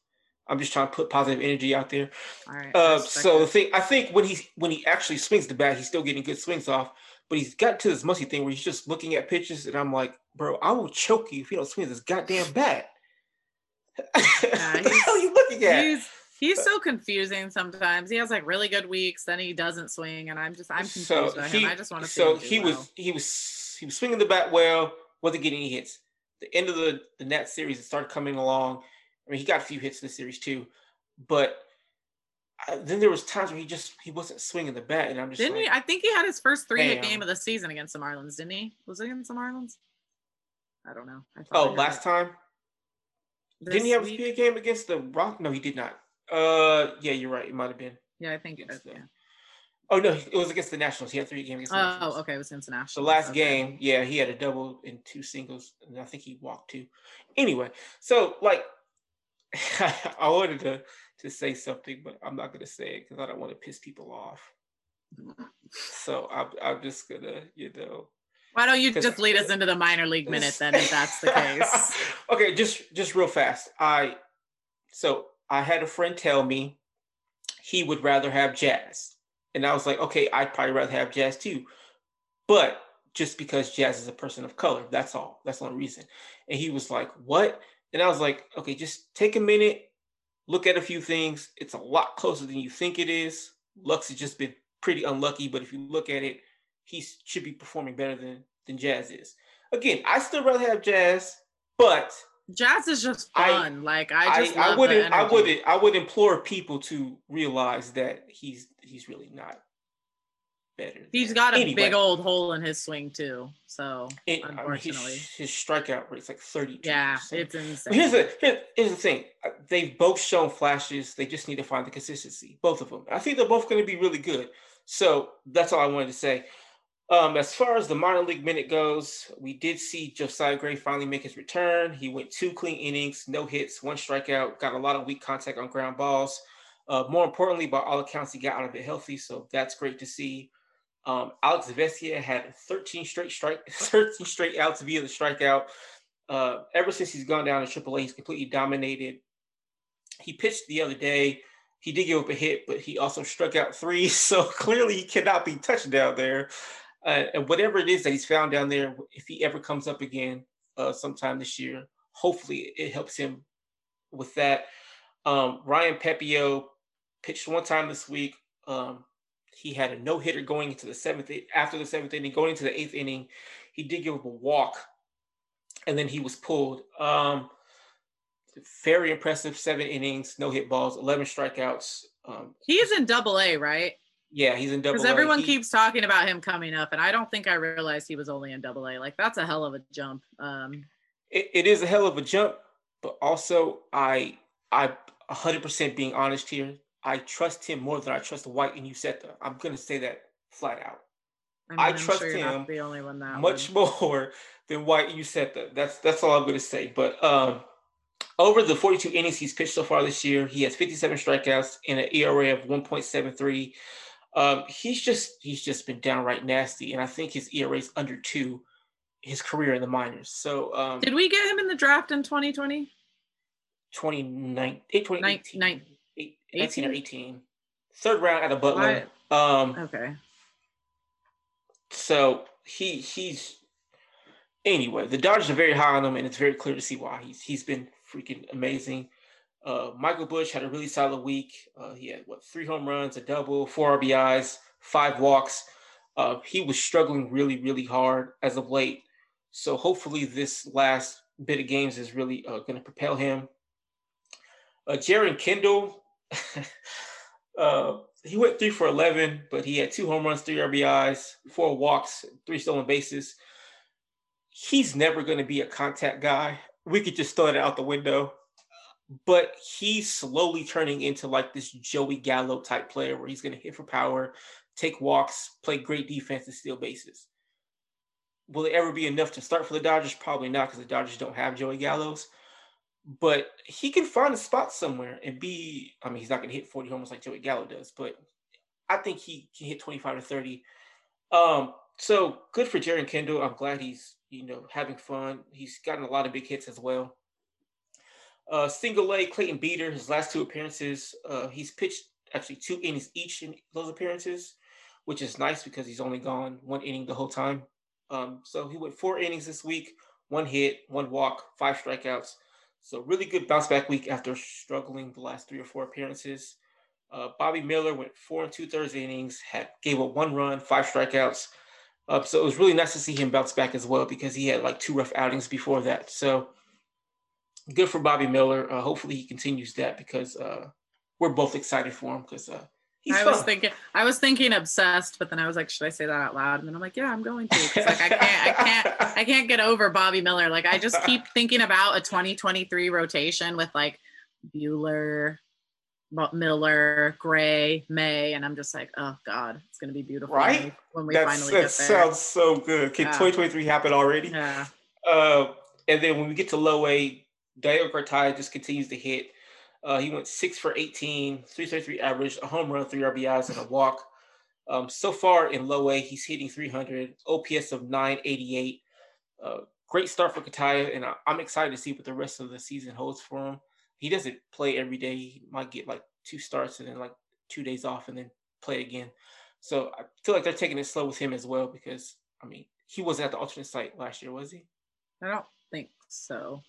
I'm just trying to put positive energy out there. All right. Uh, so the thing I think when he when he actually swings the bat, he's still getting good swings off. But he's got to this musty thing where he's just looking at pitches, and I'm like, bro, I will choke you if you don't swing this goddamn bat. [LAUGHS] what the hell are you looking at? he's he's so confusing sometimes. He has like really good weeks, then he doesn't swing, and I'm just I'm confused so by he, him. I just want to see so he was well. he was he was swinging the bat well, wasn't getting any hits. The end of the the net series, it started coming along. I mean, he got a few hits in the series too, but I, then there was times where he just he wasn't swinging the bat, and I'm just Didn't like, he? I think he had his first three hit game of the season against the Marlins, didn't he? Was it against the Marlins? I don't know. I oh, last that. time. Didn't he have a week? speed game against the Rock? No, he did not. Uh, yeah, you're right. It might have been. Yeah, I think. against uh, the- yeah. Oh no, it was against the Nationals. He had three games against the oh, Nationals. Oh, okay. It was against the Nationals. The last Okay. game, yeah, he had a double and two singles, and I think he walked two. Anyway, so like, [LAUGHS] I wanted to to say something, but I'm not gonna say it because I don't want to piss people off. So I'm I'm just gonna, you know. Why don't you just lead us into the minor league minute then, if that's the case? [LAUGHS] okay, just just real fast. I so I had a friend tell me he would rather have jazz. And I was like, okay, I'd probably rather have jazz too. But just because jazz is a person of color, that's all. That's the only reason. And he was like, what? And I was like, okay, just take a minute, look at a few things. It's a lot closer than you think it is. Lux has just been pretty unlucky, but if you look at it, he should be performing better than than Jazz is. Again, I still rather have Jazz, but Jazz is just I- fun. like I I, just I, the wouldn't I wouldn't I would implore people to realize that he's he's really not better. He's got a Anyway, big old hole in his swing too. So it- I mean, his, unfortunately, his strikeout rate's like thirty. yeah, it's insane. Here's the here, here's the thing. Uh, They've both shown flashes. They just need to find the consistency. Both of them. I think they're both going to be really good. So that's all I wanted to say. Um, as far as the minor league minute goes, we did see Josiah Gray finally make his return. He went two clean innings, no hits, one strikeout, got a lot of weak contact on ground balls. Uh, more importantly, by all accounts, he got out of it healthy, so that's great to see. Um, Alex Vesia had 13 straight strike, [LAUGHS] 13 straight outs via the strikeout. Uh, ever since he's gone down to AAA, he's completely dominated. He pitched the other day. He did give up a hit, but he also struck out three. [LAUGHS] So clearly, he cannot be touched down there. Uh, and whatever it is that he's found down there, if he ever comes up again uh, sometime this year, hopefully it helps him with that. Um, Ryan Pepiot pitched one time this week. Um, he had a no hitter going into the seventh after the seventh inning, going into the eighth inning. He did give up a walk, and then he was pulled. Um, very impressive seven innings, no hit balls, eleven strikeouts. Um, he's in Double A, right? Yeah, he's in Double. A. Because everyone he, keeps talking about him coming up, and I don't think I realized he was only in Double A. Like that's a hell of a jump. Um, it, it is a hell of a jump, but also I I 100% being honest here. I trust him more than I trust White and Uceta. I'm gonna say that flat out. I, mean, I trust sure him the only one that much one. more [LAUGHS] than White and Uceta. That's that's all I'm gonna say. But um, over the 42 innings he's pitched so far this year, he has 57 strikeouts and an ERA of 1.73. Um, he's just he's just been downright nasty, and I think his ERA is under two his career in the minors. So um, did we get him in the draft in 2020? 2019, 2018. 19, 18 or 18. Third round at a Butler. Um, okay. So he he's anyway. The Dodgers are very high on him, and it's very clear to see why. He's he's been freaking amazing. Uh, Michael Busch had a really solid week. Uh, he had what three home runs, a double, four RBIs, five walks. Uh, he was struggling really, really hard as of late. So hopefully, this last bit of games is really uh, going to propel him. Uh, Jeren Kendall, [LAUGHS] uh, he went three for 11, but he had two home runs, three RBIs, four walks, three stolen bases. He's never going to be a contact guy. We could just throw it out the window. But he's slowly turning into like this Joey Gallo type player where he's going to hit for power, take walks, play great defense, and steal bases. Will it ever be enough to start for the Dodgers? Probably not because the Dodgers don't have Joey Gallo's but he can find a spot somewhere and be. I mean, he's not going to hit 40 homers like Joey Gallo does, but I think he can hit 25 to 30. Um, so good for Jeren Kendall. I'm glad he's you know having fun. He's gotten a lot of big hits as well. Uh, single A Clayton Beeter, his last two appearances, uh, he's pitched actually two innings each in those appearances, which is nice because he's only gone one inning the whole time. Um, so he went four innings this week, one hit, one walk, five strikeouts. So really good bounce back week after struggling the last three or four appearances. Uh, Bobby Miller went four and two thirds innings, had gave up one run, five strikeouts. Uh, so it was really nice to see him bounce back as well because he had like two rough outings before that. So good for Bobby Miller. Uh, hopefully he continues that because uh, we're both excited for him because uh, He's I fun. was thinking, I was thinking obsessed, but then I was like, should I say that out loud? And then I'm like, yeah, I'm going to. Cause like I can't, I can't, I can't get over Bobby Miller. Like I just keep [LAUGHS] thinking about a 2023 rotation with like Buehler, Miller, Gray, May, and I'm just like, oh god, it's gonna be beautiful. Right? When we, That's, finally that get there. sounds so good. Can yeah. 2023 happen already? Yeah. Uh, and then when we get to low A, Diego Cartaya just continues to hit. Uh, he went six for 18, 333 average, a home run, three RBIs, and a walk. Um, so far in low A, he's hitting 300, OPS of 988. Uh, great start for Cartaya, and I, am excited to see what the rest of the season holds for him. He doesn't play every day. He might get like two starts and then like two days off and then play again. So I feel like they're taking it slow with him as well because, I mean, he wasn't at the alternate site last year, was he? I don't think so.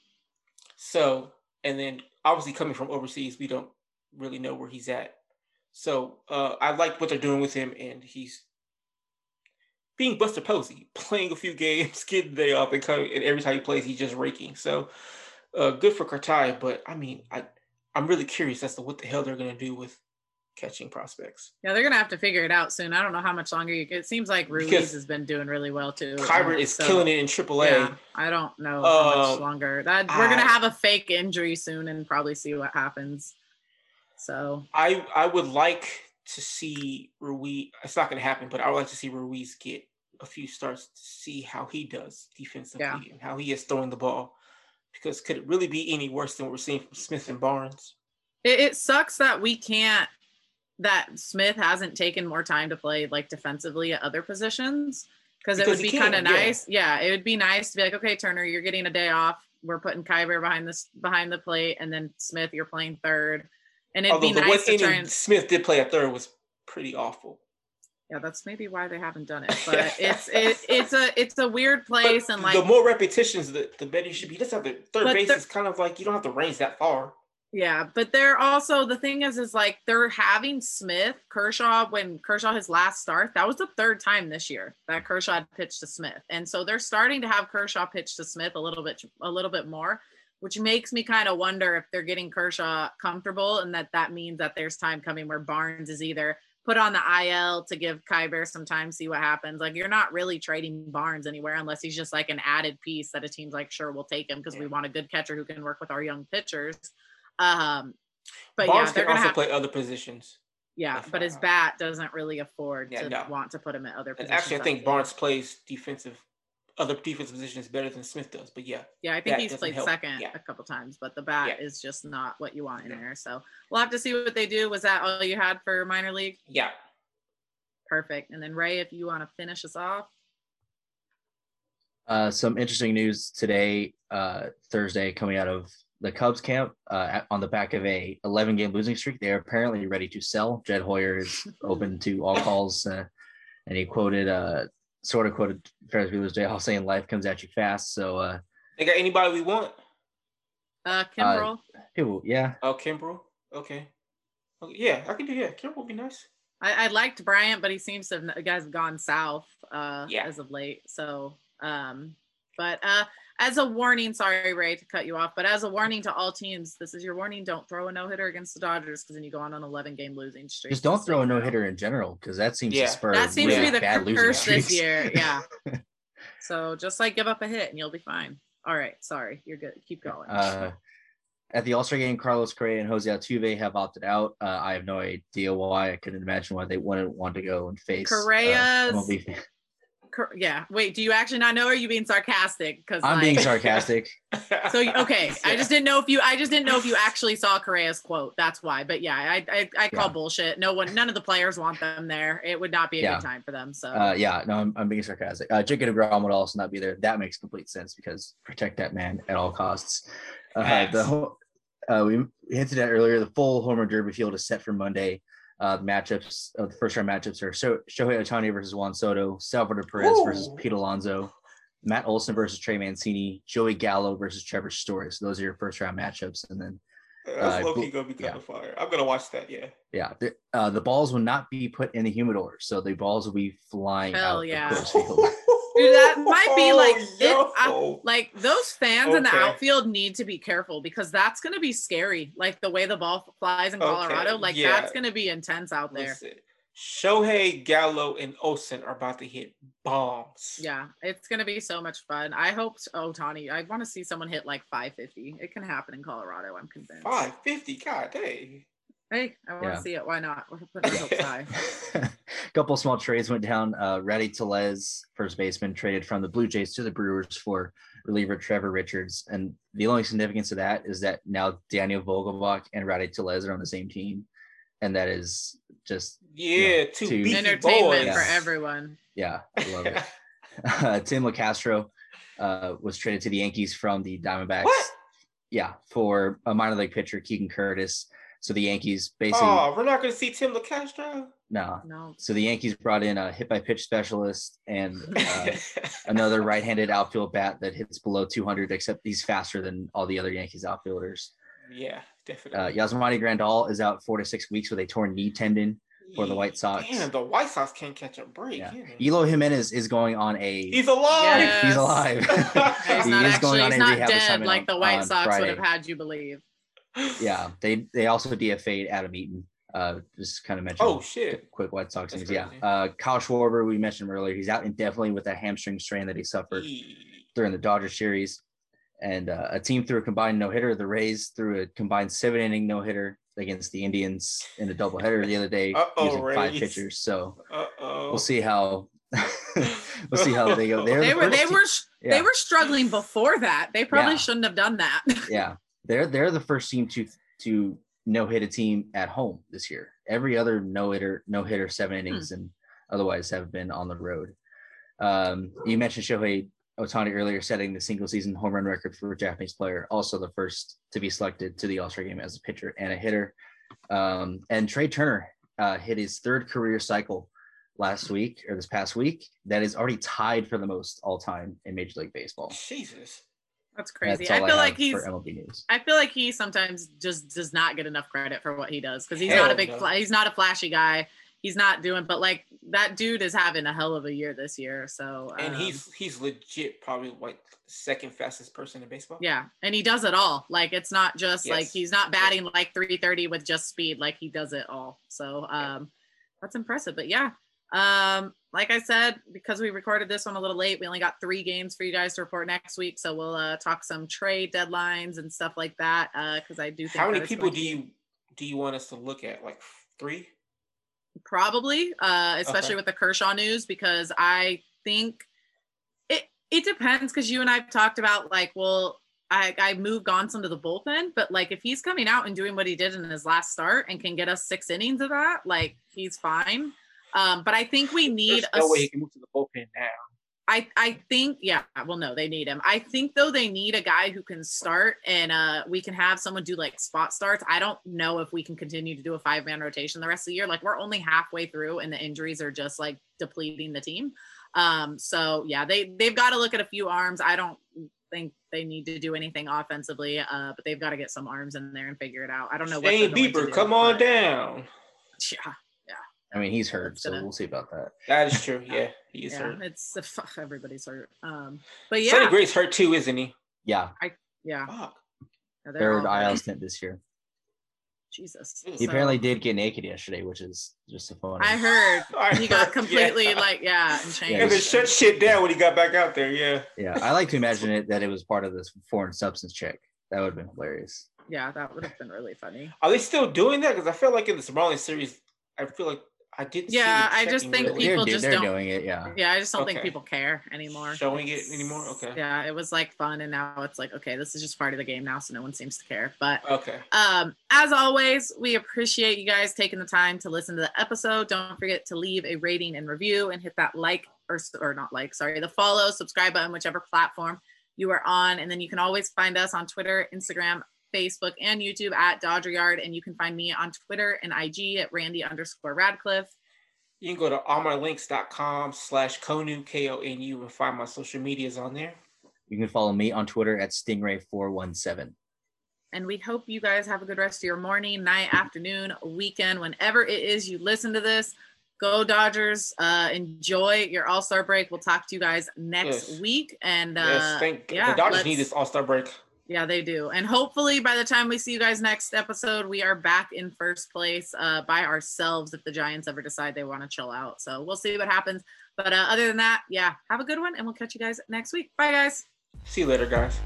So and then obviously coming from overseas, we don't really know where he's at. So uh, I like what they're doing with him, and he's being Buster Posey, [LAUGHS] playing a few games, [LAUGHS] getting the day off, and, coming, and every time he plays, he's just raking. So uh, good for Cartaya, but I mean, I I'm really curious as to what the hell they're gonna do with catching prospects. Yeah, they're gonna have to figure it out soon. I don't know how much longer you. It seems like Ruiz because has been doing really well too. Keibert is so, killing it in AAA. Yeah, I don't know how much um, longer. That we're gonna have a fake injury soon and probably see what happens. So I I would like to see Ruiz. It's not gonna happen, but I would like to see Ruiz get a few starts to see how he does defensively yeah. and how he is throwing the ball. Because could it really be any worse than what we're seeing from Smith and Barnes? It, it sucks that we can't that Smith hasn't taken more time to play like defensively at other positions because it would be kind of nice. Yeah. it would be nice to be like, okay, Turner, you're getting a day off. We're putting Keibert behind this behind the plate, and then Smith, you're playing third. And it'd Although be the nice one to try and Smith did play at third was pretty awful. yeah, that's maybe why they haven't done it. [LAUGHS] But it's it, it's a it's a weird place But and like the more repetitions, the, the better you should be. That's how the third base the- is kind of like you don't have to range that far. Yeah, but they're also the thing is is like they're having Smith Kershaw when Kershaw his last start that was the third time this year that Kershaw had pitched to Smith, and so they're starting to have Kershaw pitch to Smith a little bit a little bit more, which makes me kind of wonder if they're getting Kershaw comfortable and that that means that there's time coming where Barnes is either put on the IL to give Keibert some time, see what happens. Like you're not really trading Barnes anywhere unless he's just like an added piece that a team's like, sure, we'll take him because we want a good catcher who can work with our young pitchers. Um, but Barnes yeah, they're can gonna also have play other positions. yeah, FYI. but his bat doesn't really afford Yeah, to no. want to put him at other And positions. actually, I on think Barnes plays defensive, other defensive positions better than Smith does. But yeah, Yeah, I think he's played help. second Yeah. a couple times, but the bat Yeah. is just not what you want in No. there. So we'll have to see what they do. Was that all you had for minor league? yeah. Perfect. And then Ray, if you want to finish us off. Uh, some interesting news today, uh, Thursday, coming out of the Cubs camp uh, on the back of a 11 game losing streak. They are apparently ready to sell. Jed Hoyer is open to all [LAUGHS] calls, uh, and he quoted, uh, sort of quoted Ferris Bueller's Day Off saying, "Life comes at you fast." So, uh, They got anybody we want? Uh Kimbrel. people, yeah, Oh, Kimbrel. Okay. okay. Yeah, I can do. Yeah, Kimbrel would be nice. I, I liked Bryant, but he seems to have guys gone south uh Yeah. as of late. So um but uh as a warning, sorry Ray to cut you off, but as a warning to all teams, this is your warning. Don't throw a no hitter against the Dodgers because then you go on an 11 game losing streak. just don't throw a no hitter in general because that seems Yeah. to spur That seems really to be the bad losing curse this year. Yeah. [LAUGHS] so just like give up a hit and you'll be fine. All right. Sorry. You're good. Keep going. Uh, at the All Star game, Carlos Correa and Jose Altuve have opted out. Uh, I have no idea why. I couldn't imagine why they wouldn't want to go and face uh, Correa's- MLB fan. Cor- yeah. Wait, do you actually not know? Or are you being sarcastic? Because I'm being sarcastic. [LAUGHS] So you- okay, [LAUGHS] I just didn't know if you I just didn't know if you actually saw Correa's quote. That's why. But yeah, I I, I call Yeah. bullshit. No one, none of the players want them there. It would not be a Yeah. good time for them. So Uh, yeah, no, I'm, I'm being sarcastic. Uh, Jacob deGrom would also not be there. That makes complete sense because protect that man at all costs. Uh, the whole, uh, we hinted at earlier, the full Homer derby field is set for Monday. Uh, the matchups, uh, the first round matchups are so- Shohei Ohtani versus Juan Soto, Salvador Perez versus Pete Alonso, Matt Olson versus Trey Mancini, Joey Gallo versus Trevor Story. So those are your first round matchups, and then That's Uh, low key gonna be kind Yeah. of fire. I'm gonna watch that. Yeah. yeah, the, uh, the balls will not be put in the humidor, so the balls will be flying Hell out yeah. [LAUGHS] of Coors Field. Dude, that [LAUGHS] might be like Oh, it- I- like those fans in the outfield need to be careful because that's going to be scary. Like the way the ball flies in Okay, Colorado, like yeah. that's going to be intense out there. Listen, Shohei, Gallo, and Olson are about to hit bombs. Yeah, it's going to be so much fun. I hope Ohtani. Oh, I want to see someone hit like 550. It can happen in Colorado. I'm convinced. Five fifty. God dang. Hey, I want to Yeah. see it. Why not? We're putting our hopes [LAUGHS] high. [LAUGHS] a couple small trades went down. Uh, Rowdy Tellez, first baseman, traded from the Blue Jays to the Brewers for reliever Trevor Richards. And the only significance of that is that now Daniel Vogelbach and Rowdy Tellez are on the same team. And that is just, Yeah, two, two- Entertainment boys. for everyone. yeah, I love it. [LAUGHS] Uh, Tim Locastro uh, was traded to the Yankees from the Diamondbacks. what? Yeah, for a minor league pitcher, Keegan Curtis. So the Yankees basically, Oh, we're not gonna see Tim Locastro. No. No. So the Yankees brought in a hit by pitch specialist and uh, [LAUGHS] another right-handed outfield bat that hits below 200, except he's faster than all the other Yankees outfielders. yeah, Uh, definitely. Yasmani Grandal is out four to six weeks with a torn knee tendon. for the White Sox. Damn, the White Sox can't catch a break. Yeah. Yeah. Eloy Jimenez is going on a He's alive. Yes. he's alive. [LAUGHS] [LAUGHS] He's He not is actually, going on he's a not rehab dead like on- the White on Sox would have had you believe. yeah, they they also DFA'd Adam Eaton. Uh, just kind of mention Oh shit. quick White Sox That's news. Yeah, uh, Kyle Schwarber, we mentioned earlier. He's out indefinitely with that hamstring strain that he suffered Eee. during the Dodger series. And uh, a team threw a combined no hitter. The Rays threw a combined seven inning no hitter against the Indians in a doubleheader the other day [LAUGHS] Uh-oh, using five pitchers. So Uh-oh. we'll see how [LAUGHS] [LAUGHS] we'll see how they go. They're They the were they team- were they yeah. were struggling before that. They probably Yeah. shouldn't have done that. yeah they're they're the first team to to no hit a team at home this year. Every other no hitter, no hitter, seven Hmm. innings, and otherwise have been on the road. Um, you mentioned Shohei Ohtani earlier, setting the single season home run record for a Japanese player, also the first to be selected to the All Star game as a pitcher and a hitter. Um, and Trea Turner uh, hit his third career cycle last week or this past week. That is already tied for the most all time in Major League Baseball. Jesus. That's crazy. That's all I feel like have he's for MLB News. I feel like he sometimes just does not get enough credit for what he does because he's Hell not a big no. he's not a flashy guy. He's not doing, but like that dude is having a hell of a year this year. So And um, he's he's legit probably like second fastest person in baseball. yeah, and he does it all. Like it's not just like he's not batting like 330 with just speed. Like he does it all. So um, that's impressive. But yeah, um, like I said, because we recorded this one a little late, we only got three games for you guys to report next week. So we'll uh, talk some trade deadlines and stuff like that. Uh, because I do think How many people do you do you want us to look at? Like three? Probably, uh, especially Okay. with the Kershaw news, because I think it it depends. Because you and I've talked about like, well, I I moved Gonson to the bullpen, but like if he's coming out and doing what he did in his last start and can get us six innings of that, like he's fine. Um, but I think we need There's a no way he can move to the bullpen now. I I think yeah, well no, they need him. I think though they need a guy who can start and uh we can have someone do like spot starts. I don't know if we can continue to do a five man rotation the rest of the year. Like we're only halfway through and the injuries are just like depleting the team. Um so yeah, they they've got to look at a few arms. I don't think they need to do anything offensively, uh, but they've got to get some arms in there and figure it out. I don't know what Shane to Bieber, come on down. [LAUGHS] Yeah, I mean, he's hurt, so gonna- we'll see about that. That is true. Yeah, he's yeah, hurt. it's fuck, everybody's hurt. Um, but yeah, Sonny Gray's hurt too, isn't he? Yeah, yeah, Fuck. yeah, they're third all. IL stint this year. Jesus. He He So, apparently did get naked yesterday, which is just a fun. I heard [LAUGHS] I he got heard, completely yeah. like yeah and And changed. then shut shit down when he got back out there. Yeah. Yeah, I like to imagine it that it was part of this foreign substance check. That would have been hilarious. yeah, that would have been really funny. Are they still doing that? Because I feel like in the Marlins series, I feel like I didn't. see Yeah, I just think really- people they're just they're don't- doing it. Yeah, Yeah, I just don't think people care anymore. showing it anymore. Okay. Yeah, it was like fun, and now it's like okay, this is just part of the game now, so no one seems to care. But Okay. Um, as always, we appreciate you guys taking the time to listen to the episode. Don't forget to leave a rating and review and hit that like or, or not like, sorry, the follow, subscribe button, whichever platform you are on. And then you can always find us on Twitter, Instagram, Facebook, and YouTube at Dodger Yard. And you can find me on Twitter and IG at Randy underscore Radcliffe. You can go to allmylinks.com slash konu k-o-n-u and find my social medias on there. you can follow me on Twitter at Stingray417. And we hope you guys have a good rest of your morning, night, afternoon, weekend, whenever it is you listen to this. Go Dodgers. Uh, enjoy your All Star break. We'll talk to you guys next Yes. week. And uh, yes, thank yeah, the Dodgers need this All-Star break. Yeah, they do. And hopefully by the time we see you guys next episode, we are back in first place uh, by ourselves if the Giants ever decide they want to chill out. So we'll see what happens. But uh, other than that, yeah, have a good one and we'll catch you guys next week. Bye, guys. See you later, guys.